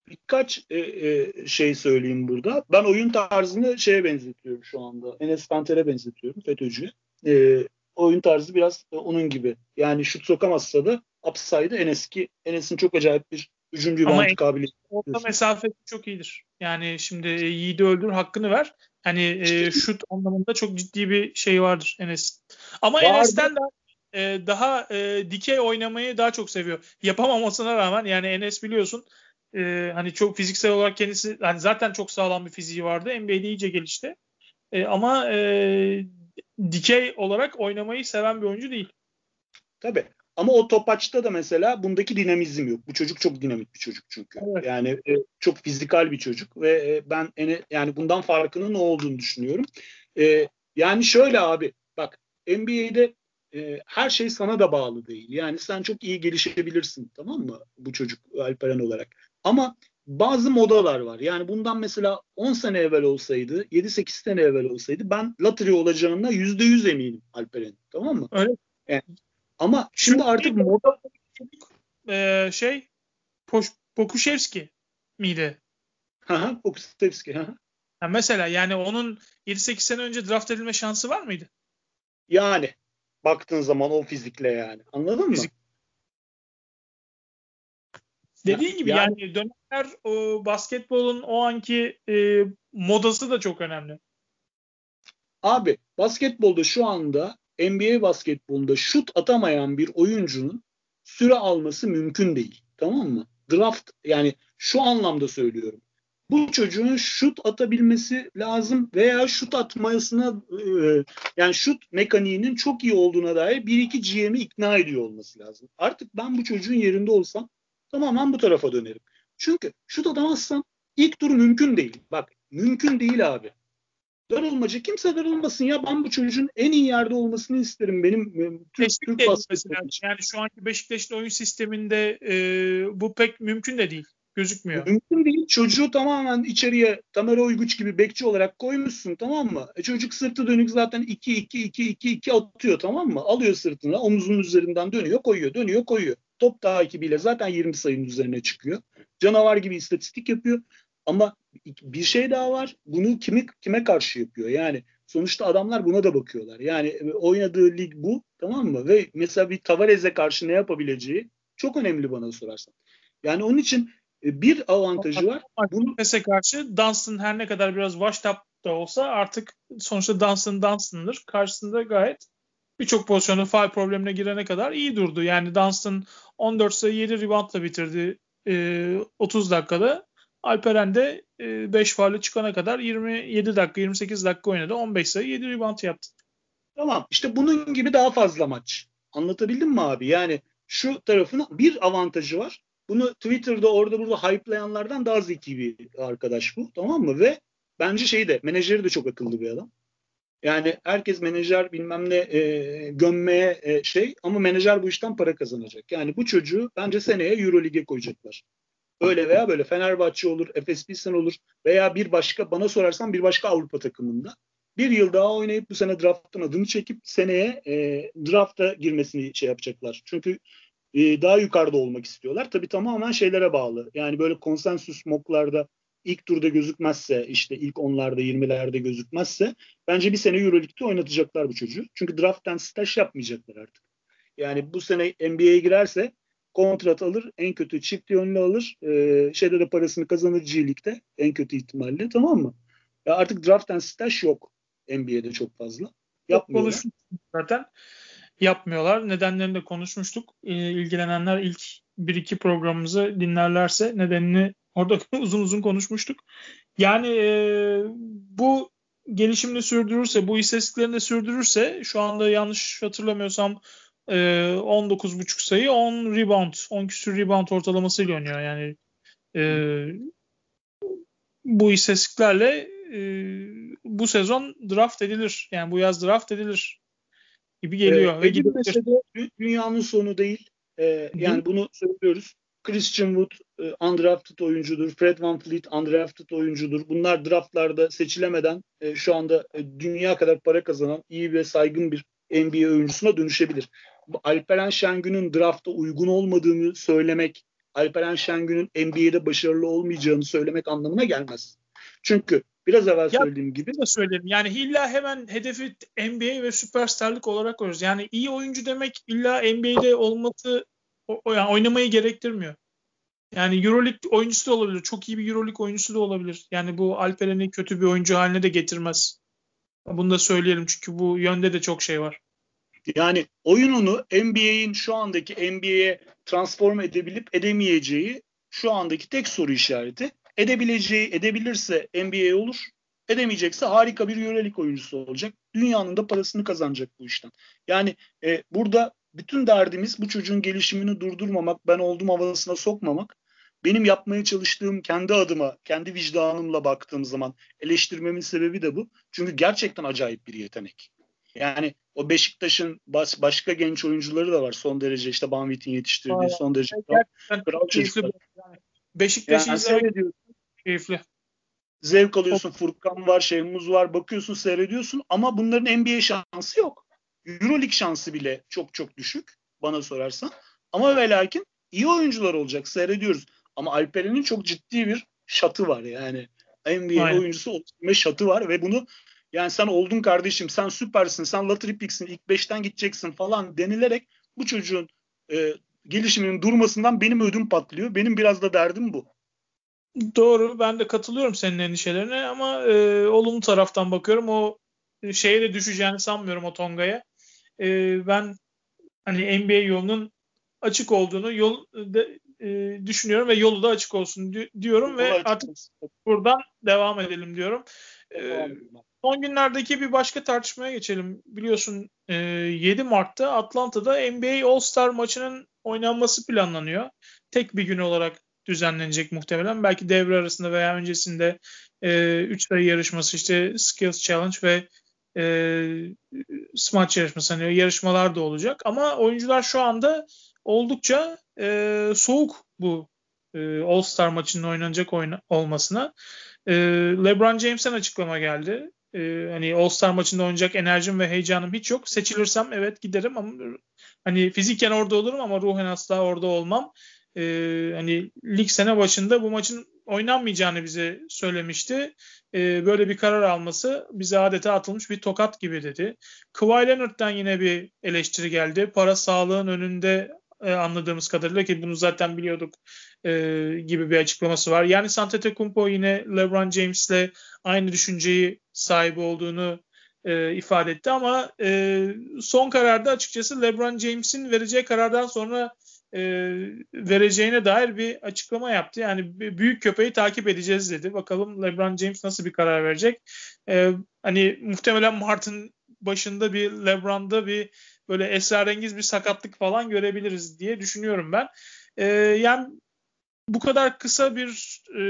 Birkaç e, e, şey söyleyeyim burada. Ben oyun tarzını şeye benzetiyorum şu anda. Enes Kanter'e benzetiyorum FETÖ'cüye. E, oyun tarzı biraz e, onun gibi. Yani şut sokamazsa da upside'ı Enes ki Enes'in çok acayip bir hücumcu bir kabiliyeti. Orta mesafe çok iyidir. Yani şimdi e, Yiğit'i öldür hakkını ver. Hani e, şut anlamında çok ciddi bir şey vardır Enes. Ama Vardı. Enes'ten daha e, daha e, dikey oynamayı daha çok seviyor. Yapamamasına rağmen yani Enes biliyorsun e, hani çok fiziksel olarak kendisi hani zaten çok sağlam bir fiziği vardı. NBA'de iyice gelişti. E, ama e, dikey olarak oynamayı seven bir oyuncu değil. Tabii. Ama o topaçta da mesela bundaki dinamizm yok. Bu çocuk çok dinamik bir çocuk çünkü. Evet. Yani e, çok fizikal bir çocuk ve e, ben ene, yani bundan farkının ne olduğunu düşünüyorum. E, yani şöyle abi bak NBA'de e, her şey sana da bağlı değil. Yani sen çok iyi gelişebilirsin tamam mı bu çocuk Alperen olarak. Ama bazı modalar var. Yani bundan mesela 10 sene evvel olsaydı, 7-8 sene evvel olsaydı ben lottery olacağına %100 eminim Alperen. Tamam mı? Öyle. Yani, ama şimdi Çünkü artık moda e, şey Poş, Pokuševski miydi? Haha, Pokuševski. Ha, mesela yani onun 7-8 sene önce draft edilme şansı var mıydı? Yani baktığın zaman o fizikle yani. Anladın Fizik. mı? Dediğin gibi yani, yani dönemler o, basketbolun o anki e, modası da çok önemli. Abi basketbolda şu anda NBA basketbolunda şut atamayan bir oyuncunun süre alması mümkün değil. Tamam mı? Draft yani şu anlamda söylüyorum. Bu çocuğun şut atabilmesi lazım veya şut atmasına e, yani şut mekaniğinin çok iyi olduğuna dair bir iki GM'i ikna ediyor olması lazım. Artık ben bu çocuğun yerinde olsam tamamen bu tarafa dönerim. Çünkü şut atamazsam ilk tur mümkün değil. Bak mümkün değil abi. Darılmacı kimse darılmasın ya ben bu çocuğun en iyi yerde olmasını isterim benim Türk, Türk mesela. Yani şu anki Beşiktaş'ın oyun sisteminde e, bu pek mümkün de değil. Gözükmüyor. Mümkün değil. Çocuğu tamamen içeriye Tamer Oyguç gibi bekçi olarak koymuşsun tamam mı? E, çocuk sırtı dönük zaten 2-2-2-2-2 atıyor tamam mı? Alıyor sırtına omuzun üzerinden dönüyor koyuyor dönüyor koyuyor. Top takibiyle zaten 20 sayının üzerine çıkıyor. Canavar gibi istatistik yapıyor. Ama bir şey daha var. Bunu kimi kime karşı yapıyor? Yani sonuçta adamlar buna da bakıyorlar. Yani e, oynadığı lig bu tamam mı? Ve mesela bir Tavares'e karşı ne yapabileceği çok önemli bana sorarsan. Yani onun için e, bir avantajı var. Bunu Mes'e karşı Dunstan her ne kadar biraz washed up da olsa artık sonuçta Dunstan Dunstan'dır. Karşısında gayet birçok pozisyonda faal problemine girene kadar iyi durdu. Yani Dunstan 14 sayı 7 reboundla bitirdi e, 30 dakikada. Alperen de e, 5 faulle çıkana kadar 27 dakika 28 dakika oynadı. 15 sayı 7 rebound yaptı. Tamam işte bunun gibi daha fazla maç. Anlatabildim mi abi? Yani şu tarafın bir avantajı var. Bunu Twitter'da orada burada hype'layanlardan daha zeki bir arkadaş bu. Tamam mı? Ve bence şey de menajeri de çok akıllı bir adam. Yani herkes menajer bilmem ne e, gömmeye e, şey ama menajer bu işten para kazanacak. Yani bu çocuğu bence seneye Euroleague'e koyacaklar. Öyle veya böyle Fenerbahçe olur, Efes Pilsen olur veya bir başka bana sorarsan bir başka Avrupa takımında. Bir yıl daha oynayıp bu sene drafttan adını çekip seneye e, drafta girmesini şey yapacaklar. Çünkü e, daha yukarıda olmak istiyorlar. Tabii tamamen şeylere bağlı. Yani böyle konsensüs moklarda ilk turda gözükmezse işte ilk onlarda 20'lerde gözükmezse bence bir sene Euroleague'de oynatacaklar bu çocuğu. Çünkü drafttan staj yapmayacaklar artık. Yani bu sene NBA'ye girerse kontrat alır, en kötü çift yönlü alır. E, şeyde de parasını kazanır G League'de en kötü ihtimalle tamam mı? Ya artık draft and staj yok NBA'de çok fazla. Yapmıyorlar. Zaten yapmıyorlar. Nedenlerini de konuşmuştuk. E, ilgilenenler ilk bir iki programımızı dinlerlerse nedenini orada <laughs> uzun uzun konuşmuştuk. Yani e, bu gelişimini sürdürürse, bu istatistiklerini sürdürürse şu anda yanlış hatırlamıyorsam e, 19.5 sayı 10 rebound 10 küsur rebound ortalamasıyla oynuyor yani e, bu istatistiklerle e, bu sezon draft edilir yani bu yaz draft edilir gibi geliyor. E, edilmese de dünyanın sonu değil. E, yani Hı. bunu söylüyoruz. Christian Wood e, undrafted oyuncudur. Fred Van Fleet undrafted oyuncudur. Bunlar draftlarda seçilemeden e, şu anda e, dünya kadar para kazanan iyi ve saygın bir NBA oyuncusuna dönüşebilir. Alperen Şengün'ün drafta uygun olmadığını söylemek, Alperen Şengün'ün NBA'de başarılı olmayacağını söylemek anlamına gelmez. Çünkü biraz evvel ya, söylediğim gibi. de söyledim. Yani illa hemen hedefi NBA ve süperstarlık olarak koyuyoruz. Yani iyi oyuncu demek illa NBA'de olması o, yani oynamayı gerektirmiyor. Yani Euroleague oyuncusu da olabilir. Çok iyi bir Euroleague oyuncusu da olabilir. Yani bu Alperen'i kötü bir oyuncu haline de getirmez. Bunu da söyleyelim çünkü bu yönde de çok şey var. Yani oyununu NBA'in şu andaki NBA'ye transform edebilip edemeyeceği şu andaki tek soru işareti. Edebileceği, edebilirse NBA olur. Edemeyecekse harika bir Euroleague oyuncusu olacak. Dünyanın da parasını kazanacak bu işten. Yani e, burada bütün derdimiz bu çocuğun gelişimini durdurmamak, ben oldum havasına sokmamak. Benim yapmaya çalıştığım kendi adıma, kendi vicdanımla baktığım zaman eleştirmemin sebebi de bu. Çünkü gerçekten acayip bir yetenek. Yani o Beşiktaş'ın baş, başka genç oyuncuları da var son derece işte Banvit'in yetiştirdiği Aynen. son derece kral, kral çocuklar. Yani Beşiktaş'ı yani seyrediyorsun. Keyifli. Zevk alıyorsun. Furkan var, Şehmuz var. Bakıyorsun, seyrediyorsun ama bunların NBA şansı yok. Euroleague şansı bile çok çok düşük bana sorarsan. Ama ve lakin iyi oyuncular olacak. Seyrediyoruz. Ama Alperen'in çok ciddi bir şatı var yani. NBA Aynen. oyuncusu olma şatı var ve bunu yani sen oldun kardeşim, sen süpersin, sen lottery picksin, ilk beşten gideceksin falan denilerek bu çocuğun e, gelişiminin durmasından benim ödüm patlıyor. Benim biraz da derdim bu. Doğru. Ben de katılıyorum senin endişelerine ama e, olumlu taraftan bakıyorum. O şeye de düşeceğini sanmıyorum o Tonga'ya. E, ben hani NBA yolunun açık olduğunu yol de, e, düşünüyorum ve yolu da açık olsun di- diyorum ve artık buradan devam edelim diyorum. E, son günlerdeki bir başka tartışmaya geçelim. Biliyorsun e, 7 Mart'ta Atlanta'da NBA All-Star maçının oynanması planlanıyor. Tek bir gün olarak düzenlenecek muhtemelen. Belki devre arasında veya öncesinde 3 e, sayı yarışması işte Skills Challenge ve e, Smaç yarışması hani yarışmalar da olacak. Ama oyuncular şu anda oldukça e, soğuk bu e, All Star maçının oynanacak oyna, olmasına. E, LeBron James'ten açıklama geldi. E, hani All Star maçında oynayacak enerjim ve heyecanım hiç yok. Seçilirsem evet giderim ama hani fiziken orada olurum ama ruhen asla orada olmam. E, hani lig sene başında bu maçın oynanmayacağını bize söylemişti. E, böyle bir karar alması bize adeta atılmış bir tokat gibi dedi. Kawhi Leonard'dan yine bir eleştiri geldi. Para sağlığın önünde e, anladığımız kadarıyla ki bunu zaten biliyorduk e, gibi bir açıklaması var. Yani Antetokounmpo yine LeBron James'le aynı düşünceyi sahibi olduğunu e, ifade etti ama e, son kararda açıkçası LeBron James'in vereceği karardan sonra e, vereceğine dair bir açıklama yaptı. Yani büyük köpeği takip edeceğiz dedi. Bakalım LeBron James nasıl bir karar verecek. E, hani muhtemelen Mart'ın başında bir LeBron'da bir böyle esrarengiz bir sakatlık falan görebiliriz diye düşünüyorum ben. E, yani bu kadar kısa bir e,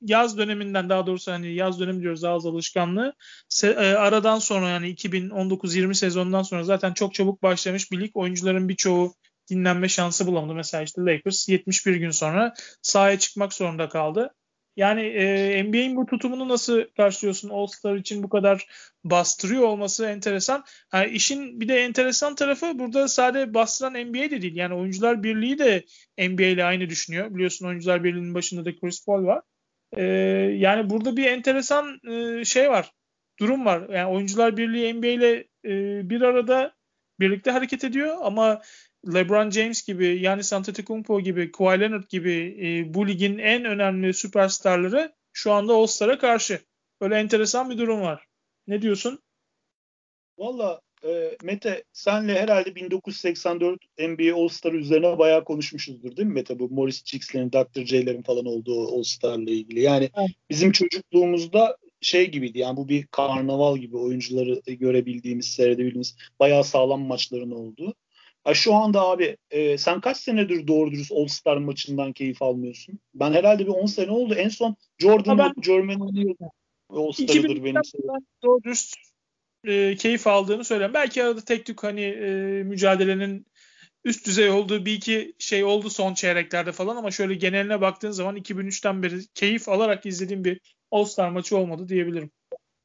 yaz döneminden daha doğrusu hani yaz dönemi diyoruz ağız alışkanlığı se, e, aradan sonra yani 2019-20 sezonundan sonra zaten çok çabuk başlamış bir lig oyuncuların birçoğu dinlenme şansı bulamadı. Mesela işte Lakers 71 gün sonra sahaya çıkmak zorunda kaldı. Yani e, NBA'in bu tutumunu nasıl karşılıyorsun? All-Star için bu kadar bastırıyor olması enteresan. Yani işin bir de enteresan tarafı burada sadece bastıran NBA de değil. Yani Oyuncular Birliği de NBA ile aynı düşünüyor. Biliyorsun Oyuncular Birliği'nin başında da Chris Paul var. E, yani burada bir enteresan e, şey var. Durum var. Yani Oyuncular Birliği NBA ile e, bir arada birlikte hareket ediyor ama LeBron James gibi, yani Antetokounmpo gibi, Kawhi Leonard gibi e, bu ligin en önemli süperstarları şu anda All-Star'a karşı. Böyle enteresan bir durum var. Ne diyorsun? Valla e, Mete senle herhalde 1984 NBA All-Star üzerine bayağı konuşmuşuzdur değil mi Mete? Bu Morris Jigs'lerin, Dr. J'lerin falan olduğu All-Star'la ilgili. Yani evet. bizim çocukluğumuzda şey gibiydi yani bu bir karnaval gibi oyuncuları görebildiğimiz, seyredebildiğimiz bayağı sağlam maçların olduğu. Ya şu anda abi e, sen kaç senedir doğru dürüst All Star maçından keyif almıyorsun? Ben herhalde bir 10 sene oldu. En son Jordan ben, German All Star'ıdır benim doğru dürüst e, keyif aldığını söyleyeyim. Belki arada tek tük hani e, mücadelenin üst düzey olduğu bir iki şey oldu son çeyreklerde falan ama şöyle geneline baktığın zaman 2003'ten beri keyif alarak izlediğim bir All Star maçı olmadı diyebilirim.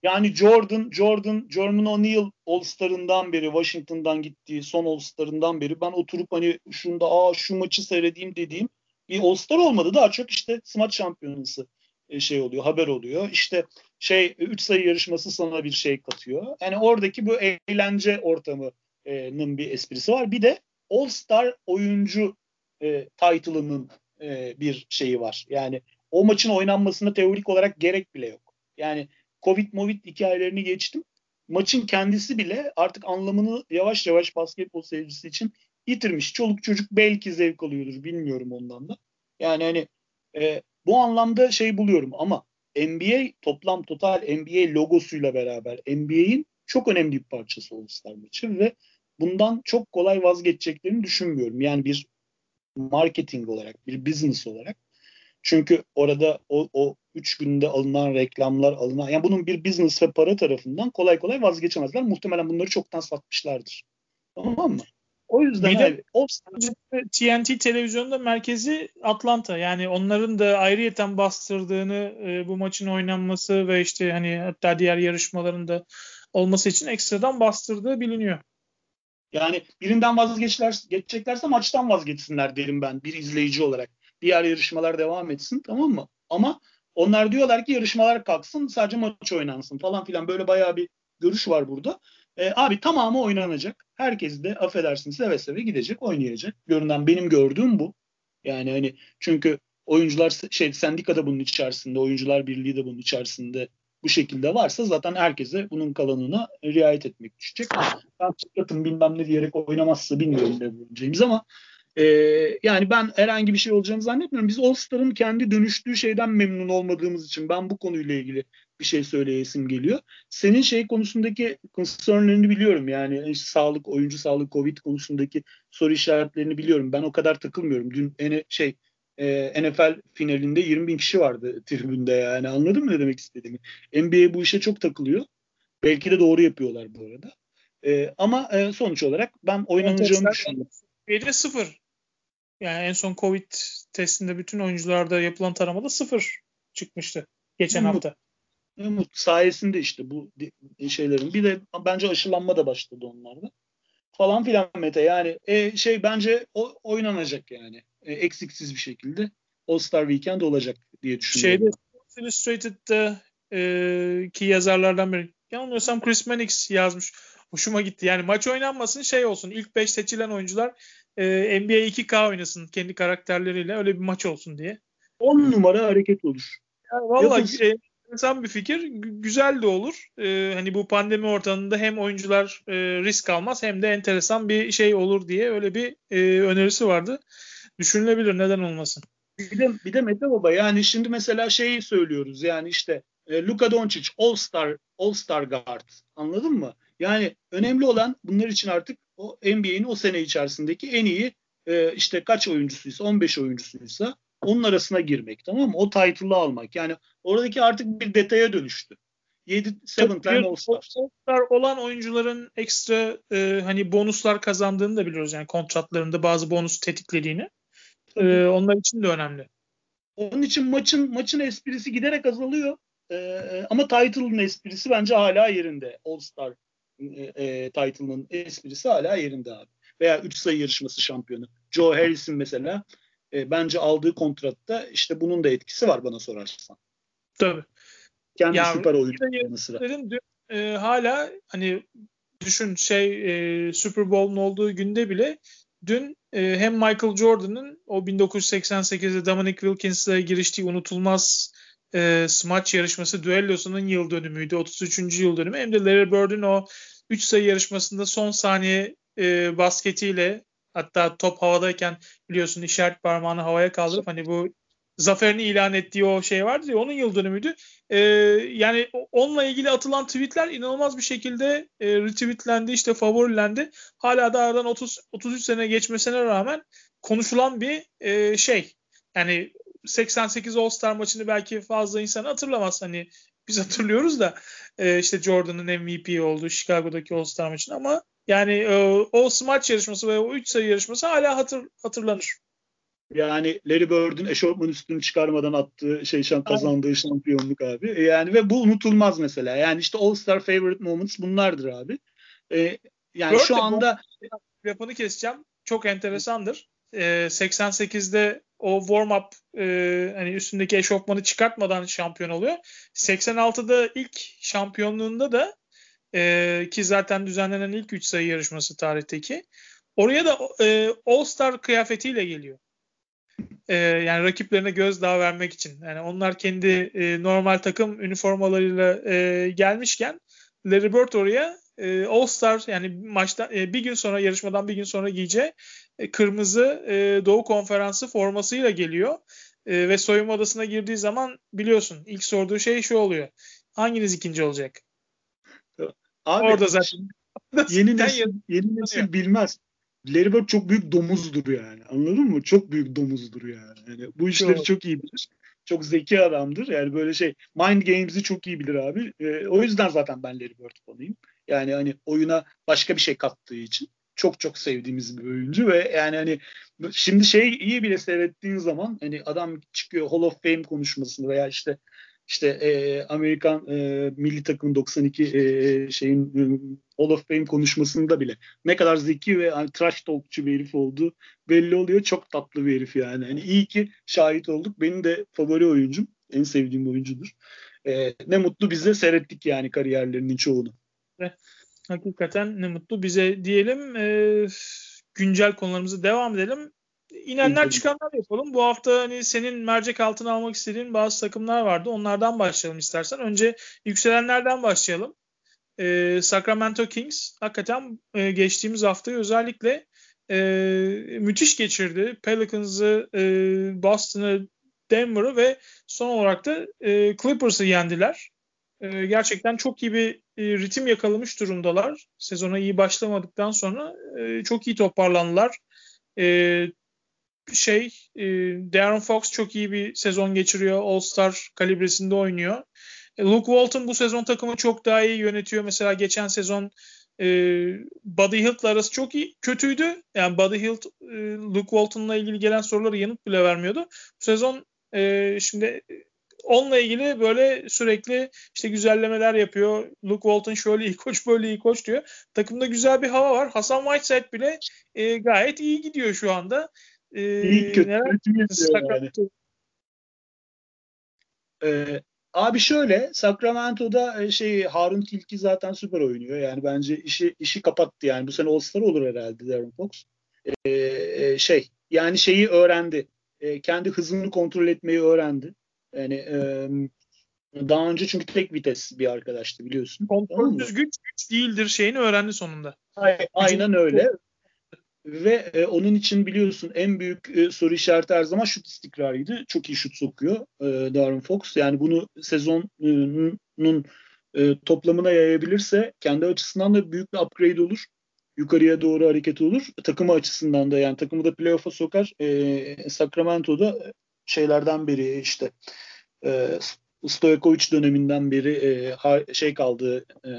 Yani Jordan, Jordan, Jordan O'Neal All-Star'ından beri, Washington'dan gittiği son All-Star'ından beri ben oturup hani şunda aa şu maçı seyredeyim dediğim bir All-Star olmadı. Daha çok işte Smaç Şampiyonası e, şey oluyor, haber oluyor. İşte şey 3 sayı yarışması sana bir şey katıyor. Yani oradaki bu eğlence ortamının bir esprisi var. Bir de All-Star oyuncu e, title'ının e, bir şeyi var. Yani o maçın oynanmasına teorik olarak gerek bile yok. Yani Covid Movid hikayelerini geçtim. Maçın kendisi bile artık anlamını yavaş yavaş basketbol seyircisi için yitirmiş. Çoluk çocuk belki zevk alıyordur bilmiyorum ondan da. Yani hani e, bu anlamda şey buluyorum ama NBA toplam total NBA logosuyla beraber NBA'in çok önemli bir parçası All Star maçı ve bundan çok kolay vazgeçeceklerini düşünmüyorum. Yani bir marketing olarak, bir business olarak. Çünkü orada o, o üç günde alınan reklamlar alınan yani bunun bir business ve para tarafından kolay kolay vazgeçemezler. Muhtemelen bunları çoktan satmışlardır. Tamam mı? O yüzden bir de o TNT televizyonda merkezi Atlanta. Yani onların da ayrıyeten bastırdığını e, bu maçın oynanması ve işte hani hatta diğer yarışmalarında olması için ekstradan bastırdığı biliniyor. Yani birinden vazgeçler, geçeceklerse maçtan vazgeçsinler derim ben bir izleyici olarak. Diğer yarışmalar devam etsin tamam mı? Ama onlar diyorlar ki yarışmalar kalksın sadece maç oynansın falan filan böyle bayağı bir görüş var burada. E, abi tamamı oynanacak. Herkes de affedersin seve seve gidecek, oynayacak. Görünen benim gördüğüm bu. Yani hani çünkü oyuncular şey sendika da bunun içerisinde, oyuncular birliği de bunun içerisinde bu şekilde varsa zaten herkese bunun kalanına riayet etmek düşecek. Ben çıklatın bilmem ne diyerek oynamazsa bilmiyorum ne bulacağımız ama e, yani ben herhangi bir şey olacağını zannetmiyorum. Biz All-Star'ın kendi dönüştüğü şeyden memnun olmadığımız için ben bu konuyla ilgili bir şey söyleyesim geliyor. Senin şey konusundaki concernlerini biliyorum. Yani işte sağlık, oyuncu sağlık, Covid konusundaki soru işaretlerini biliyorum. Ben o kadar takılmıyorum. Dün ene, şey e, NFL finalinde 20 bin kişi vardı <laughs> tribünde yani. Anladın mı ne demek istediğimi? NBA bu işe çok takılıyor. Belki de doğru yapıyorlar bu arada. E, ama e, sonuç olarak ben oynanacağını düşünüyorum. Türkiye'de sıfır. Yani en son Covid testinde bütün oyuncularda yapılan taramada sıfır çıkmıştı geçen Umut, hafta. Umut sayesinde işte bu şeylerin. Bir de bence aşılanma da başladı onlarda. Falan filan Mete. Yani e, şey bence o, oynanacak yani. E, eksiksiz bir şekilde All Star Weekend olacak diye düşünüyorum. Şeyde Illustrated'da e, ki yazarlardan biri. Yanılmıyorsam Chris Mannix yazmış. Hoşuma gitti. Yani maç oynanmasın şey olsun. İlk 5 seçilen oyuncular e, NBA 2K oynasın kendi karakterleriyle. Öyle bir maç olsun diye. 10 numara hareket olur. Yani vallahi e, enteresan bir fikir. G- güzel de olur. E, hani bu pandemi ortamında hem oyuncular e, risk almaz hem de enteresan bir şey olur diye öyle bir e, önerisi vardı. Düşünülebilir neden olmasın. Bir de, bir de Mete Baba yani şimdi mesela şeyi söylüyoruz yani işte e, Luka Doncic All Star All Star guard anladın mı? Yani önemli olan bunlar için artık o NBA'in o sene içerisindeki en iyi e, işte kaç oyuncusuysa 15 oyuncusuysa onun arasına girmek tamam mı? O title'ı almak. Yani oradaki artık bir detaya dönüştü. 7 7 tane All-Star. All-Star olan oyuncuların ekstra e, hani bonuslar kazandığını da biliyoruz. Yani kontratlarında bazı bonus tetiklediğini. E, onlar için de önemli. Onun için maçın maçın esprisi giderek azalıyor. E, ama title'ın esprisi bence hala yerinde. All-Star e, e, title'ın esprisi hala yerinde abi. Veya 3 sayı yarışması şampiyonu. Joe Harris'in mesela e, bence aldığı kontratta işte bunun da etkisi var bana sorarsan. Tabii. Kendi ya, süper oyuncu yanı sıra. Dün, e, hala hani düşün şey e, Super Bowl'un olduğu günde bile dün e, hem Michael Jordan'ın o 1988'de Dominic Wilkins'le giriştiği unutulmaz e, smaç yarışması düellosunun yıl dönümüydü. 33. yıl dönümü. Hem de Larry Bird'ün o 3 sayı yarışmasında son saniye e, basketiyle hatta top havadayken biliyorsun işaret parmağını havaya kaldırıp hani bu zaferini ilan ettiği o şey vardı ya onun yıl dönümüydü. E, yani onunla ilgili atılan tweetler inanılmaz bir şekilde e, retweetlendi işte favorilendi. Hala da aradan 30 33 sene geçmesine rağmen konuşulan bir e, şey. Yani 88 All-Star maçını belki fazla insan hatırlamaz. Hani biz hatırlıyoruz da e, işte Jordan'ın MVP olduğu Chicago'daki All-Star maçını ama yani e, o smaç yarışması ve o 3 sayı yarışması hala hatır, hatırlanır. Yani Larry Bird'ün eşofman üstünü çıkarmadan attığı şey şan kazandığı Aynen. şampiyonluk abi. E, yani ve bu unutulmaz mesela. Yani işte All Star favorite moments bunlardır abi. Ee, yani Bird şu anda lafını keseceğim. Çok enteresandır. Ee, 88'de o warm up e, hani üstündeki eşofmanı çıkartmadan şampiyon oluyor. 86'da ilk şampiyonluğunda da e, ki zaten düzenlenen ilk 3 sayı yarışması tarihteki. Oraya da e, All Star kıyafetiyle geliyor. E, yani rakiplerine gözdağı vermek için. Yani onlar kendi e, normal takım üniformalarıyla e, gelmişken Larry Bird oraya e, All Star yani maçtan e, bir gün sonra yarışmadan bir gün sonra giyeceği e, kırmızı e, Doğu Konferansı formasıyla geliyor. E, ve soyunma odasına girdiği zaman biliyorsun ilk sorduğu şey şu oluyor. Hanginiz ikinci olacak? Abi, Orada zaten <laughs> yeni nesil, yeni nesil bilmez. Larry Bird çok büyük domuzdur yani. Anladın mı? Çok büyük domuzdur yani. yani bu işleri çok, çok iyi bilir. Çok zeki adamdır. Yani böyle şey mind games'i çok iyi bilir abi. E, o yüzden zaten ben Larry Bird fanıyım. Yani hani oyuna başka bir şey kattığı için çok çok sevdiğimiz bir oyuncu ve yani hani şimdi şey iyi bile seyrettiğin zaman hani adam çıkıyor Hall of Fame konuşmasını veya işte işte e, Amerikan e, milli takım 92 e, şeyin e, Hall of Fame konuşmasında bile ne kadar zeki ve hani, trash talkçu bir herif olduğu belli oluyor. Çok tatlı bir herif yani. Hani iyi ki şahit olduk. Benim de favori oyuncum. En sevdiğim oyuncudur. E, ne mutlu bize seyrettik yani kariyerlerinin çoğunu. Hakikaten ne mutlu bize diyelim. E, güncel konularımızı devam edelim. İnenler çıkanlar yapalım. Bu hafta hani senin mercek altına almak istediğin bazı takımlar vardı. Onlardan başlayalım istersen. Önce yükselenlerden başlayalım. Ee, Sacramento Kings hakikaten e, geçtiğimiz haftayı özellikle e, müthiş geçirdi. Pelicans'ı, e, Boston'ı, Denver'ı ve son olarak da e, Clippers'ı yendiler. E, gerçekten çok iyi bir e, ritim yakalamış durumdalar. Sezona iyi başlamadıktan sonra e, çok iyi toparlandılar. E, şey e, Darren Fox çok iyi bir sezon geçiriyor. All-Star kalibresinde oynuyor. E, Luke Walton bu sezon takımı çok daha iyi yönetiyor. Mesela geçen sezon e, Buddy Hield'la arası çok iyi kötüydü. Yani Buddy Hield e, Luke Walton'la ilgili gelen soruları yanıt bile vermiyordu. Bu sezon e, şimdi onunla ilgili böyle sürekli işte güzellemeler yapıyor. Luke Walton şöyle iyi koç böyle iyi koç diyor. Takımda güzel bir hava var. Hasan Whiteside bile e, gayet iyi gidiyor şu anda. Ee, İyi kötü, yani. Ee, abi şöyle Sacramento'da e, şey Harun Tilki zaten süper oynuyor. Yani bence işi işi kapattı yani. Bu sene All-Star olur herhalde Darren Fox. Ee, e, şey yani şeyi öğrendi. Ee, kendi hızını kontrol etmeyi öğrendi. Yani e, daha önce çünkü tek vites bir arkadaştı biliyorsun. Kontrolsüz güç güç değildir şeyini öğrendi sonunda. Aynen öyle ve e, onun için biliyorsun en büyük e, soru işareti her zaman şut istikrarıydı. Çok iyi şut sokuyor e, Darren Fox. Yani bunu sezonun e, toplamına yayabilirse kendi açısından da büyük bir upgrade olur. Yukarıya doğru hareket olur. Takımı açısından da yani takımı da playoff'a sokar. E, Sacramento'da şeylerden biri işte e, Stojkovic döneminden beri e, şey kaldı e,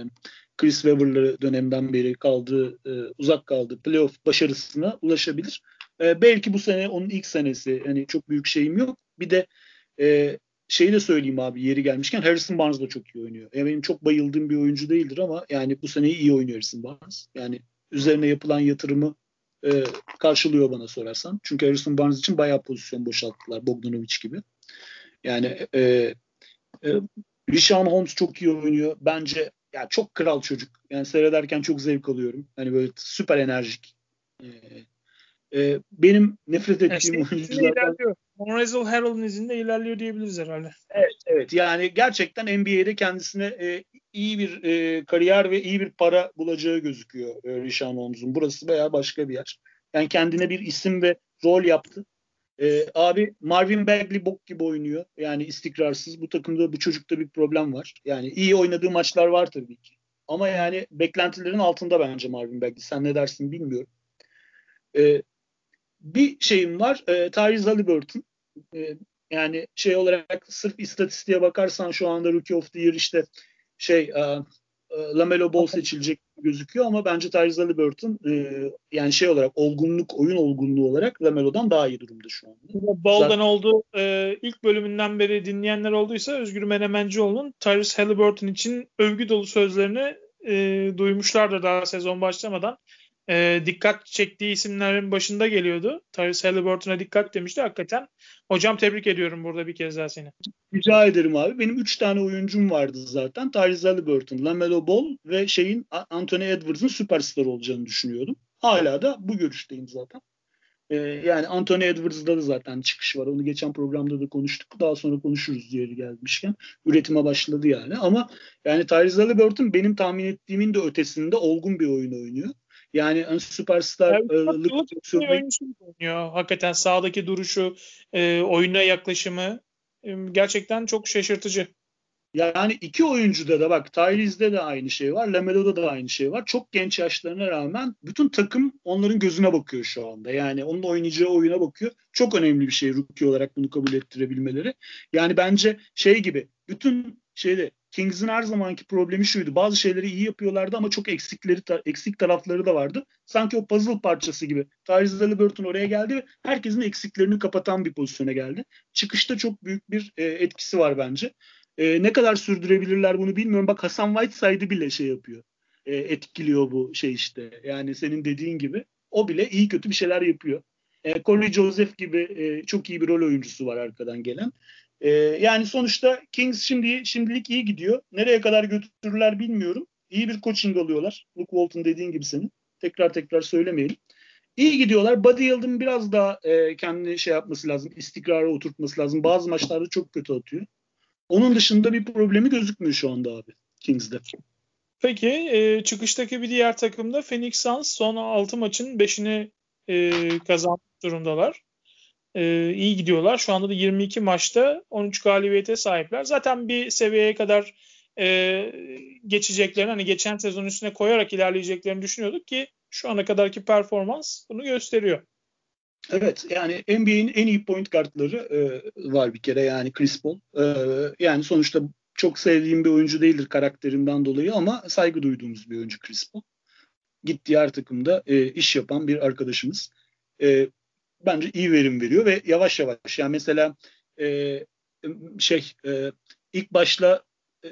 Chris Webber'lı dönemden beri kaldığı, e, uzak kaldığı playoff başarısına ulaşabilir. E, belki bu sene onun ilk senesi. Hani çok büyük şeyim yok. Bir de e, şeyi de söyleyeyim abi yeri gelmişken Harrison Barnes da çok iyi oynuyor. Yani benim çok bayıldığım bir oyuncu değildir ama yani bu seneyi iyi oynuyor Harrison Barnes. Yani üzerine yapılan yatırımı e, karşılıyor bana sorarsan. Çünkü Harrison Barnes için bayağı pozisyon boşalttılar Bogdanovic gibi. Yani e, e, Rishon Holmes çok iyi oynuyor. Bence ya çok kral çocuk. Yani seyrederken çok zevk alıyorum. Hani böyle süper enerjik. Ee, e, benim nefret ettiğim yani oyuncu zaten. Monrezl Harrell'ın izinde ilerliyor diyebiliriz herhalde. Evet, evet. Yani gerçekten NBA'de kendisine e, iyi bir e, kariyer ve iyi bir para bulacağı gözüküyor e, Rishon Holmes'un. Burası veya başka bir yer. Yani kendine bir isim ve rol yaptı. E, abi Marvin Bagley bok gibi oynuyor. Yani istikrarsız. Bu takımda bu çocukta bir problem var. Yani iyi oynadığı maçlar var tabii ki. Ama yani beklentilerin altında bence Marvin Bagley. Sen ne dersin bilmiyorum. E, bir şeyim var. E, Tyrese Halliburton. E, yani şey olarak sırf istatistiğe bakarsan şu anda Rookie of the Year işte şey e, e, Lamelo Ball seçilecek gözüküyor ama bence Tyrese Halliburton e, yani şey olarak olgunluk, oyun olgunluğu olarak Lamelo'dan daha iyi durumda şu anda. Ball'dan Zaten... oldu. E, ilk bölümünden beri dinleyenler olduysa Özgür Menemencioğlu'nun Tyrese Halliburton için övgü dolu sözlerini e, duymuşlardır daha sezon başlamadan e, dikkat çektiği isimlerin başında geliyordu. Tyrese Halliburton'a dikkat demişti. Hakikaten hocam tebrik ediyorum burada bir kez daha seni. Rica ederim abi. Benim 3 tane oyuncum vardı zaten. Tyrese Halliburton, LaMelo Ball ve şeyin Anthony Edwards'ın süperstar olacağını düşünüyordum. Hala da bu görüşteyim zaten. Ee, yani Anthony Edwards'da da zaten çıkış var. Onu geçen programda da konuştuk. Daha sonra konuşuruz diye gelmişken. Üretime başladı yani. Ama yani Tyrese Halliburton benim tahmin ettiğimin de ötesinde olgun bir oyun oynuyor. Yani süperstarlık yani, oynuyor. Hakikaten sahadaki duruşu, e, oyuna yaklaşımı e, gerçekten çok şaşırtıcı. Yani iki oyuncuda da bak Tyrese'de de aynı şey var. Lamelo'da da aynı şey var. Çok genç yaşlarına rağmen bütün takım onların gözüne bakıyor şu anda. Yani onun oynayacağı oyuna bakıyor. Çok önemli bir şey rookie olarak bunu kabul ettirebilmeleri. Yani bence şey gibi bütün şeyde Kings'in her zamanki problemi şuydu. Bazı şeyleri iyi yapıyorlardı ama çok eksikleri eksik tarafları da vardı. Sanki o puzzle parçası gibi. Tyrese Halliburton oraya geldi ve herkesin eksiklerini kapatan bir pozisyona geldi. Çıkışta çok büyük bir e, etkisi var bence. E, ne kadar sürdürebilirler bunu bilmiyorum. Bak Hasan Whiteside'ı bile şey yapıyor. E, etkiliyor bu şey işte. Yani senin dediğin gibi. O bile iyi kötü bir şeyler yapıyor. E, Corey Joseph gibi e, çok iyi bir rol oyuncusu var arkadan gelen. E, yani sonuçta Kings şimdi şimdilik iyi gidiyor. Nereye kadar götürürler bilmiyorum. İyi bir coaching alıyorlar. Luke Walton dediğin gibi senin. Tekrar tekrar söylemeyelim. İyi gidiyorlar. Buddy Yıldırım biraz daha e, kendini şey yapması lazım. istikrara oturtması lazım. Bazı maçlarda çok kötü atıyor. Onun dışında bir problemi gözükmüyor şu anda abi Kings'de. Peki e, çıkıştaki bir diğer takımda Phoenix Suns son 6 maçın 5'ini e, kazanmış durumdalar. E, iyi gidiyorlar. Şu anda da 22 maçta 13 galibiyete sahipler. Zaten bir seviyeye kadar e, geçeceklerini hani geçen sezon üstüne koyarak ilerleyeceklerini düşünüyorduk ki şu ana kadarki performans bunu gösteriyor. Evet yani NBA'in en iyi point guardları e, var bir kere yani Chris Paul. E, yani sonuçta çok sevdiğim bir oyuncu değildir karakterinden dolayı ama saygı duyduğumuz bir oyuncu Chris Paul. Gitti diğer takımda e, iş yapan bir arkadaşımız. E, bence iyi verim veriyor ve yavaş yavaş yani mesela e, şey e, ilk başla e,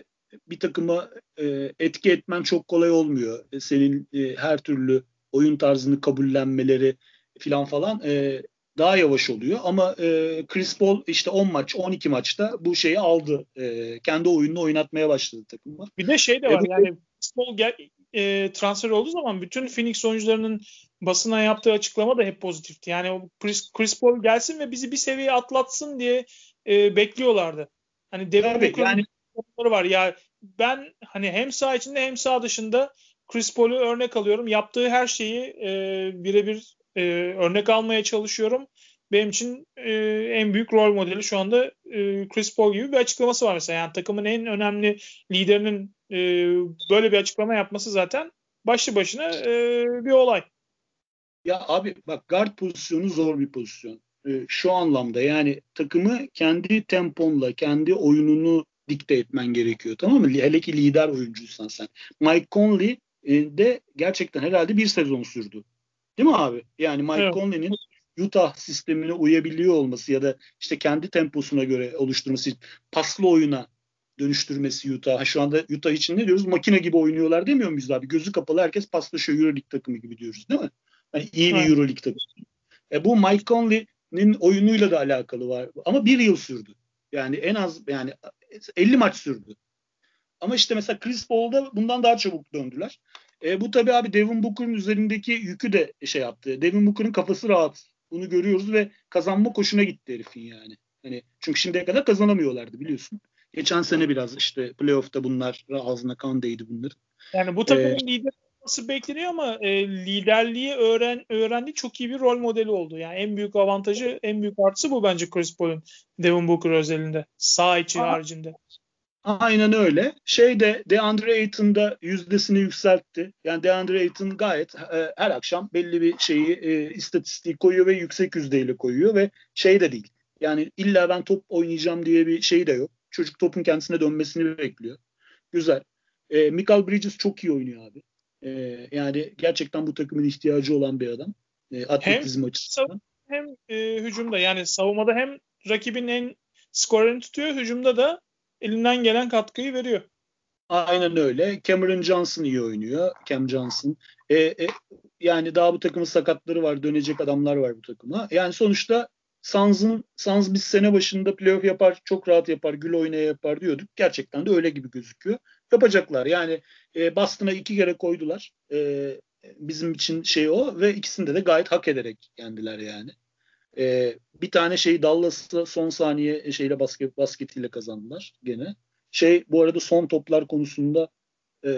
bir takıma e, etki etmen çok kolay olmuyor. E, senin e, her türlü oyun tarzını kabullenmeleri filan falan e, daha yavaş oluyor. Ama e, Chris Paul işte 10 maç, 12 maçta bu şeyi aldı. E, kendi oyununu oynatmaya başladı takımı. Bir de şey de var e, yani Chris Paul gel, e, transfer olduğu zaman bütün Phoenix oyuncularının basına yaptığı açıklama da hep pozitifti. Yani Chris, Chris Paul gelsin ve bizi bir seviye atlatsın diye e, bekliyorlardı. Hani Devin Booker'ın yani... var. Ya ben hani hem sağ içinde hem sağ dışında Chris Paul'u örnek alıyorum. Yaptığı her şeyi e, birebir e, örnek almaya çalışıyorum. Benim için e, en büyük rol modeli şu anda e, Chris Paul gibi bir açıklaması var mesela. Yani takımın en önemli liderinin e, böyle bir açıklama yapması zaten başlı başına e, bir olay. Ya abi bak guard pozisyonu zor bir pozisyon. E, şu anlamda yani takımı kendi temponla, kendi oyununu dikte etmen gerekiyor. Tamam mı? Hele ki lider oyuncuysan sen. Mike Conley e, de gerçekten herhalde bir sezon sürdü Değil mi abi? Yani Mike evet. Conley'nin Utah sistemine uyabiliyor olması ya da işte kendi temposuna göre oluşturması, paslı oyuna dönüştürmesi Utah. Şu anda Utah için ne diyoruz? Makine gibi oynuyorlar demiyor muyuz abi? Gözü kapalı herkes paslaşıyor Euroleague takımı gibi diyoruz değil mi? Yani iyi bir evet. Euroleague takımı. E bu Mike Conley'nin oyunuyla da alakalı var. Ama bir yıl sürdü. Yani en az yani 50 maç sürdü. Ama işte mesela Chris Paul'da bundan daha çabuk döndüler. E, bu tabii abi Devin Booker'ın üzerindeki yükü de şey yaptı. Devin Booker'ın kafası rahat. Bunu görüyoruz ve kazanma koşuna gitti herifin yani. Hani çünkü şimdiye kadar kazanamıyorlardı biliyorsun. Geçen sene biraz işte playoff'ta bunlar ağzına kan değdi bunların. Yani bu takımın ee, lider olması bekleniyor ama e, liderliği öğren öğrendi çok iyi bir rol modeli oldu. Yani en büyük avantajı, en büyük artısı bu bence Chris Paul'un Devin Booker özelinde. Sağ içi Aa, haricinde. Aynen öyle. Şey de DeAndre Ayton da yüzdesini yükseltti. Yani DeAndre Ayton gayet e, her akşam belli bir şeyi e, istatistiği koyuyor ve yüksek yüzdeyle koyuyor ve şey de değil. Yani illa ben top oynayacağım diye bir şey de yok. Çocuk topun kendisine dönmesini bekliyor. Güzel. E, Michael Bridges çok iyi oynuyor abi. E, yani gerçekten bu takımın ihtiyacı olan bir adam. E, atletizm hem açısından. Hem e, hücumda yani savunmada hem rakibin en skorunu tutuyor. Hücumda da elinden gelen katkıyı veriyor. Aynen öyle. Cameron Johnson iyi oynuyor. Cam Johnson. E, e, yani daha bu takımın sakatları var. Dönecek adamlar var bu takıma. Yani sonuçta Suns'ın Suns biz sene başında playoff yapar, çok rahat yapar, gül oynaya yapar diyorduk. Gerçekten de öyle gibi gözüküyor. Yapacaklar. Yani e, Boston'a iki kere koydular. E, bizim için şey o ve ikisinde de gayet hak ederek yendiler yani. E, bir tane şey Dallas'ta son saniye şeyle basket basketiyle kazandılar gene. Şey bu arada son toplar konusunda e,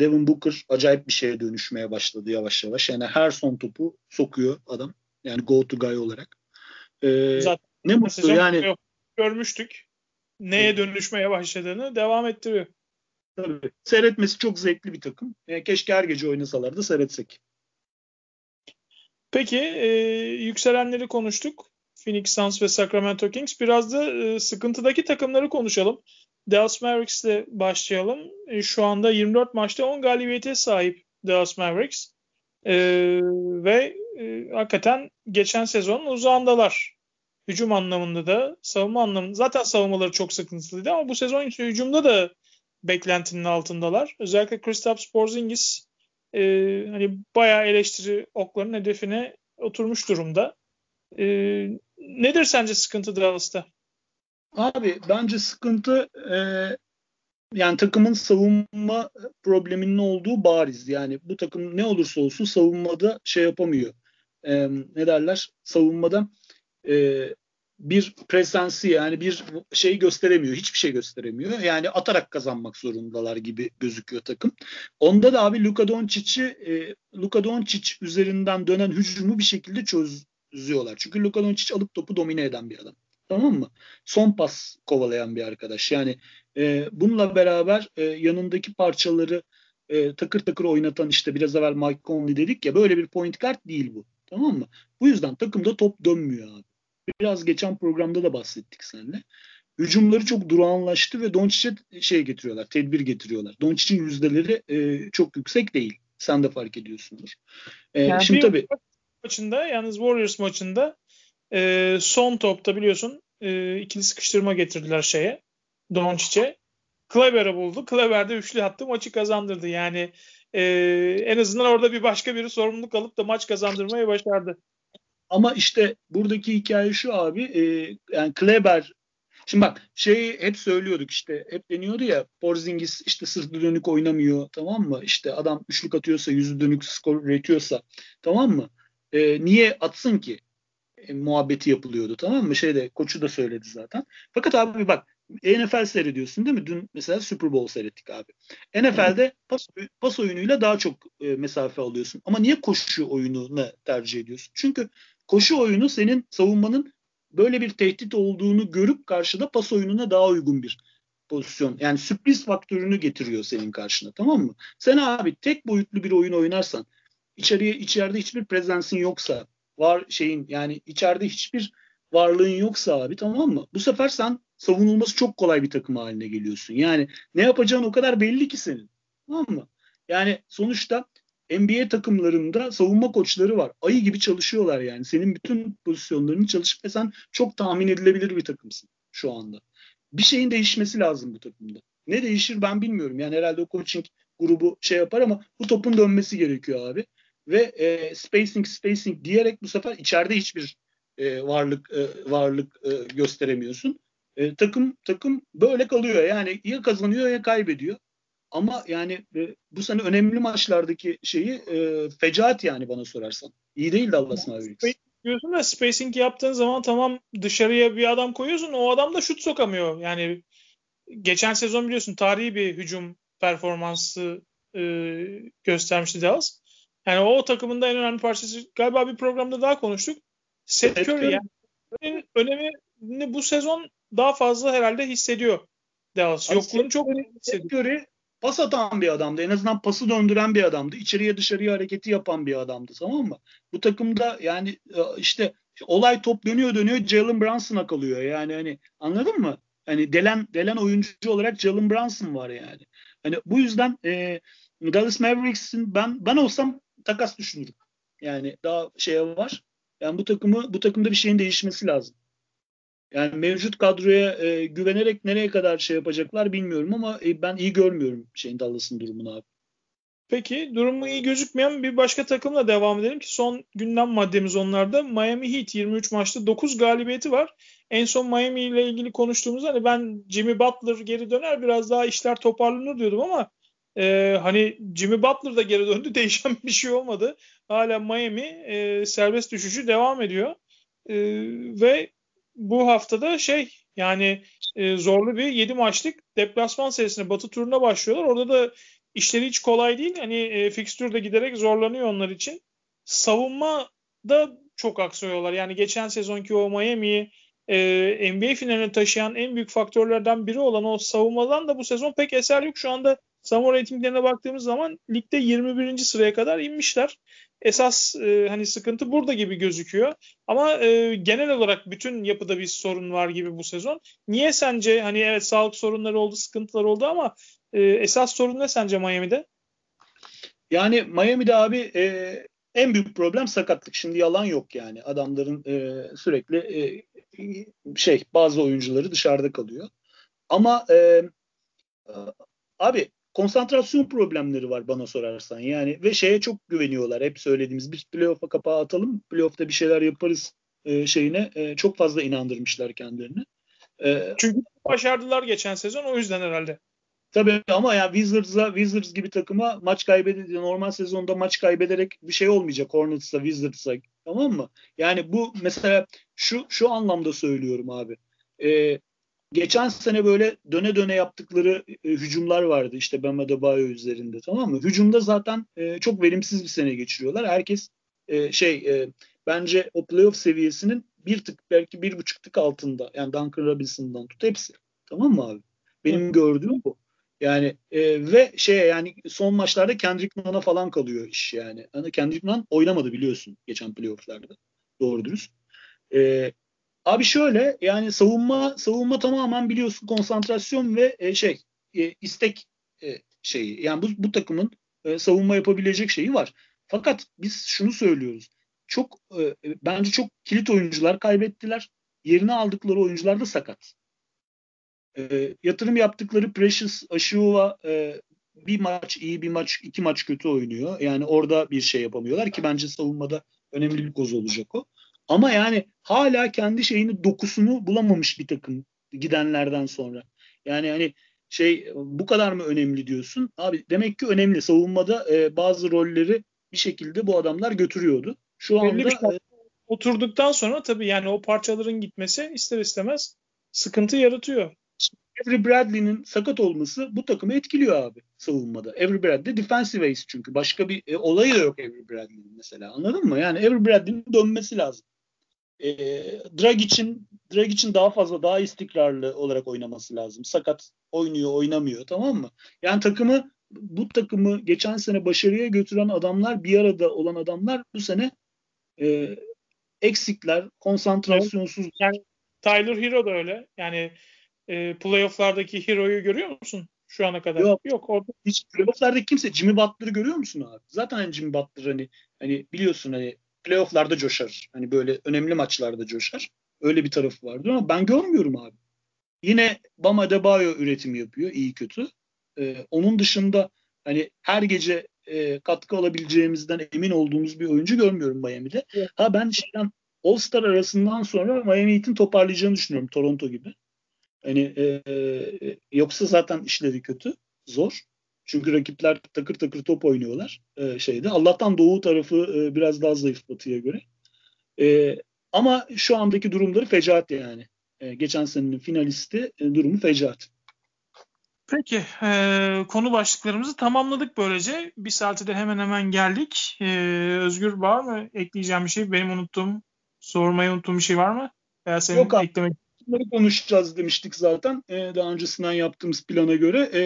Devin Booker acayip bir şeye dönüşmeye başladı yavaş yavaş. Yani her son topu sokuyor adam. Yani go to guy olarak. E, Zaten ne mutlu yani. Görmüştük. neye dönüşmeye başladığını devam ettiriyor. Tabii. Seyretmesi çok zevkli bir takım. E, keşke her gece oynasalardı seyretsek. Peki e, yükselenleri konuştuk. Phoenix Suns ve Sacramento Kings. Biraz da e, sıkıntıdaki takımları konuşalım. Dallas Mavericks ile başlayalım. E, şu anda 24 maçta 10 galibiyete sahip Dallas Mavericks. E, ve e, hakikaten geçen sezon uzağındalar. Hücum anlamında da savunma anlamında. Zaten savunmaları çok sıkıntılıydı ama bu sezon hücumda da beklentinin altındalar. Özellikle Kristaps Porzingis e, hani bayağı eleştiri okların hedefine oturmuş durumda. E, nedir sence sıkıntı Dallas'ta? Abi bence sıkıntı e, yani takımın savunma probleminin olduğu bariz. Yani bu takım ne olursa olsun savunmada şey yapamıyor. E, ne derler? Savunmada e, bir presensi yani bir şey gösteremiyor. Hiçbir şey gösteremiyor. Yani atarak kazanmak zorundalar gibi gözüküyor takım. Onda da abi Luka Doncic'i e, Luka Doncic üzerinden dönen hücumu bir şekilde çözüyorlar. Çünkü Luka Doncic alıp topu domine eden bir adam. Tamam mı? Son pas kovalayan bir arkadaş. Yani e, bununla beraber e, yanındaki parçaları e, takır takır oynatan işte biraz evvel Mike Conley dedik ya böyle bir point guard değil bu. Tamam mı? Bu yüzden takımda top dönmüyor abi. Biraz geçen programda da bahsettik seninle. Hücumları çok durağanlaştı ve Doncic'e şey getiriyorlar, tedbir getiriyorlar. Doncic'in yüzdeleri e, çok yüksek değil. Sen de fark ediyorsundur. E, yani şimdi tabii maçında yalnız Warriors maçında e, son topta biliyorsun e, ikili sıkıştırma getirdiler şeye Doncic'e. Kleber'ı buldu. Kleber de üçlü attı maçı kazandırdı. Yani e, en azından orada bir başka biri sorumluluk alıp da maç kazandırmayı başardı. Ama işte buradaki hikaye şu abi e, yani Kleber Şimdi bak şeyi hep söylüyorduk işte hep deniyordu ya Porzingis işte sırtı dönük oynamıyor tamam mı? İşte adam üçlük atıyorsa yüzü dönük skor üretiyorsa tamam mı? E, niye atsın ki? E, muhabbeti yapılıyordu tamam mı? Şeyde koçu da söyledi zaten. Fakat abi bak NFL seyrediyorsun değil mi? Dün mesela Super Bowl seyrettik abi. NFL'de pas, pas oyunuyla daha çok e, mesafe alıyorsun. Ama niye koşu oyununu tercih ediyorsun? Çünkü koşu oyunu senin savunmanın böyle bir tehdit olduğunu görüp karşıda pas oyununa daha uygun bir pozisyon. Yani sürpriz faktörünü getiriyor senin karşına tamam mı? Sen abi tek boyutlu bir oyun oynarsan içeriye içeride hiçbir prezensin yoksa var şeyin yani içeride hiçbir varlığın yoksa abi tamam mı? Bu sefer sen savunulması çok kolay bir takım haline geliyorsun. Yani ne yapacağın o kadar belli ki senin. Tamam mı? Yani sonuçta NBA takımlarında savunma koçları var. Ayı gibi çalışıyorlar yani. Senin bütün pozisyonlarını çalışıp sen çok tahmin edilebilir bir takımsın şu anda. Bir şeyin değişmesi lazım bu takımda. Ne değişir ben bilmiyorum. Yani herhalde o coaching grubu şey yapar ama bu topun dönmesi gerekiyor abi. Ve e, spacing spacing diyerek bu sefer içeride hiçbir e, varlık e, varlık e, gösteremiyorsun. E, takım takım böyle kalıyor. Yani ya kazanıyor ya kaybediyor. Ama yani e, bu sene önemli maçlardaki şeyi e, fecaat yani bana sorarsan. İyi değil Dallas Mavericks. Diyorsun da spacing yaptığın zaman tamam dışarıya bir adam koyuyorsun o adam da şut sokamıyor. Yani geçen sezon biliyorsun tarihi bir hücum performansı e, göstermişti Dallas. Yani o takımın da en önemli parçası galiba bir programda daha konuştuk. Seth Curry yani önemini bu sezon daha fazla herhalde hissediyor Dallas. Yokluğunu çok hissediyor. Pas atan bir adamdı. En azından pası döndüren bir adamdı. İçeriye dışarıya hareketi yapan bir adamdı tamam mı? Bu takımda yani e, işte olay top dönüyor dönüyor Jalen Brunson'a kalıyor. Yani hani anladın mı? Hani delen delen oyuncu olarak Jalen Brunson var yani. Hani bu yüzden e, Dallas Mavericks'in ben ben olsam takas düşünürüm. Yani daha şeye var. Yani bu takımı bu takımda bir şeyin değişmesi lazım. Yani mevcut kadroya e, güvenerek nereye kadar şey yapacaklar bilmiyorum ama e, ben iyi görmüyorum şeyin Dallas'ın durumunu abi. Peki durumu iyi gözükmeyen bir başka takımla devam edelim ki son gündem maddemiz onlarda. Miami Heat 23 maçta 9 galibiyeti var. En son Miami ile ilgili konuştuğumuzda hani ben Jimmy Butler geri döner biraz daha işler toparlanır diyordum ama e, hani Jimmy Butler da geri döndü <laughs> değişen bir şey olmadı. Hala Miami e, serbest düşüşü devam ediyor. E, ve bu haftada şey yani e, zorlu bir 7 maçlık deplasman serisine Batı turuna başlıyorlar. Orada da işleri hiç kolay değil. Hani e, fikstür de giderek zorlanıyor onlar için. Savunma da çok aksıyorlar. Yani geçen sezonki o Miami'yi e, NBA finaline taşıyan en büyük faktörlerden biri olan o savunmadan da bu sezon pek eser yok. Şu anda savunma reytinglerine baktığımız zaman ligde 21. sıraya kadar inmişler. Esas e, hani sıkıntı burada gibi gözüküyor. Ama e, genel olarak bütün yapıda bir sorun var gibi bu sezon. Niye sence hani evet sağlık sorunları oldu, sıkıntılar oldu ama e, esas sorun ne sence Miami'de? Yani Miami'de abi e, en büyük problem sakatlık. Şimdi yalan yok yani. Adamların e, sürekli e, şey bazı oyuncuları dışarıda kalıyor. Ama e, abi konsantrasyon problemleri var bana sorarsan. Yani ve şeye çok güveniyorlar. Hep söylediğimiz biz playoff'a kapağı atalım. Playoff'ta bir şeyler yaparız e, şeyine e, çok fazla inandırmışlar kendilerini. E, Çünkü başardılar geçen sezon o yüzden herhalde. Tabii ama ya Wizards'a Wizards gibi takıma maç kaybedince normal sezonda maç kaybederek bir şey olmayacak Hornets'a Wizards'a tamam mı? Yani bu mesela şu şu anlamda söylüyorum abi. Ee, geçen sene böyle döne döne yaptıkları e, hücumlar vardı işte Bam Adebayo üzerinde tamam mı? Hücumda zaten e, çok verimsiz bir sene geçiriyorlar. Herkes e, şey e, bence o playoff seviyesinin bir tık belki bir buçuk tık altında. Yani Duncan Robinson'dan tut hepsi. Tamam mı abi? Benim Hı. gördüğüm bu. Yani e, ve şey yani son maçlarda Kendrick Nunn'a falan kalıyor iş yani. yani Kendrick Nunn oynamadı biliyorsun geçen playoff'larda. Doğru dürüst. E, abi şöyle yani savunma savunma tamamen biliyorsun konsantrasyon ve e, şey e, istek e, şeyi. Yani bu, bu takımın e, savunma yapabilecek şeyi var. Fakat biz şunu söylüyoruz. Çok bence çok kilit oyuncular kaybettiler. Yerine aldıkları oyuncular da sakat. Yatırım yaptıkları Precious Aşuva e, bir maç iyi bir maç iki maç kötü oynuyor. Yani orada bir şey yapamıyorlar ki bence savunmada önemli bir koz olacak o. Ama yani hala kendi şeyini dokusunu bulamamış bir takım gidenlerden sonra. Yani hani şey bu kadar mı önemli diyorsun? Abi demek ki önemli. Savunmada e, bazı rolleri bir şekilde bu adamlar götürüyordu. Şu anda bir şey. oturduktan sonra tabii yani o parçaların gitmesi ister istemez sıkıntı yaratıyor. Avery Bradley'nin sakat olması bu takımı etkiliyor abi savunmada. Avery Bradley defensive ace çünkü. Başka bir e, olayı da yok Avery Bradley'nin mesela. Anladın mı? Yani Avery Bradley'nin dönmesi lazım. E, Drag için Drag için daha fazla daha istikrarlı olarak oynaması lazım. Sakat oynuyor, oynamıyor tamam mı? Yani takımı bu takımı geçen sene başarıya götüren adamlar bir arada olan adamlar bu sene e, eksikler, konsantrasyonsuz. Yani Tyler Hero da öyle. Yani e, playoff'lardaki Hero'yu görüyor musun şu ana kadar? Yok. Yok orada. Hiç playoff'larda kimse Jimmy Butler'ı görüyor musun abi? Zaten Jimmy Butler hani hani biliyorsun hani playoff'larda coşar. Hani böyle önemli maçlarda coşar. Öyle bir tarafı vardı ama ben görmüyorum abi. Yine Bam Adebayo üretim yapıyor iyi kötü. Ee, onun dışında hani her gece e, katkı alabileceğimizden emin olduğumuz bir oyuncu görmüyorum Miami'de. Evet. Ha ben şeyden All-Star arasından sonra Miami Heat'in toparlayacağını düşünüyorum Toronto gibi. Hani e, yoksa zaten işleri kötü, zor. Çünkü rakipler takır takır top oynuyorlar e, şeyde. Allah'tan doğu tarafı e, biraz daha zayıf batıya göre. E, ama şu andaki durumları fecaat yani. E, geçen senenin finalisti e, durumu fecaat. Peki e, konu başlıklarımızı tamamladık böylece. Bir saate de hemen hemen geldik. E, Özgür var mı ekleyeceğim bir şey? Benim unuttuğum, sormayı unuttuğum bir şey var mı? Veya senin Yok abi. eklemek bunları konuşacağız demiştik zaten e, daha öncesinden yaptığımız plana göre. E,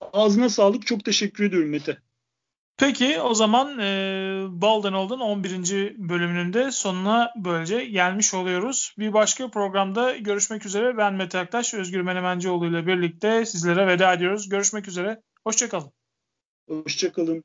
ağzına sağlık. Çok teşekkür ediyorum Mete. Peki o zaman e, Balden Olden 11. bölümünün de sonuna böylece gelmiş oluyoruz. Bir başka programda görüşmek üzere. Ben Mete Aktaş, Özgür Menemencioğlu ile birlikte sizlere veda ediyoruz. Görüşmek üzere. Hoşçakalın. Hoşçakalın.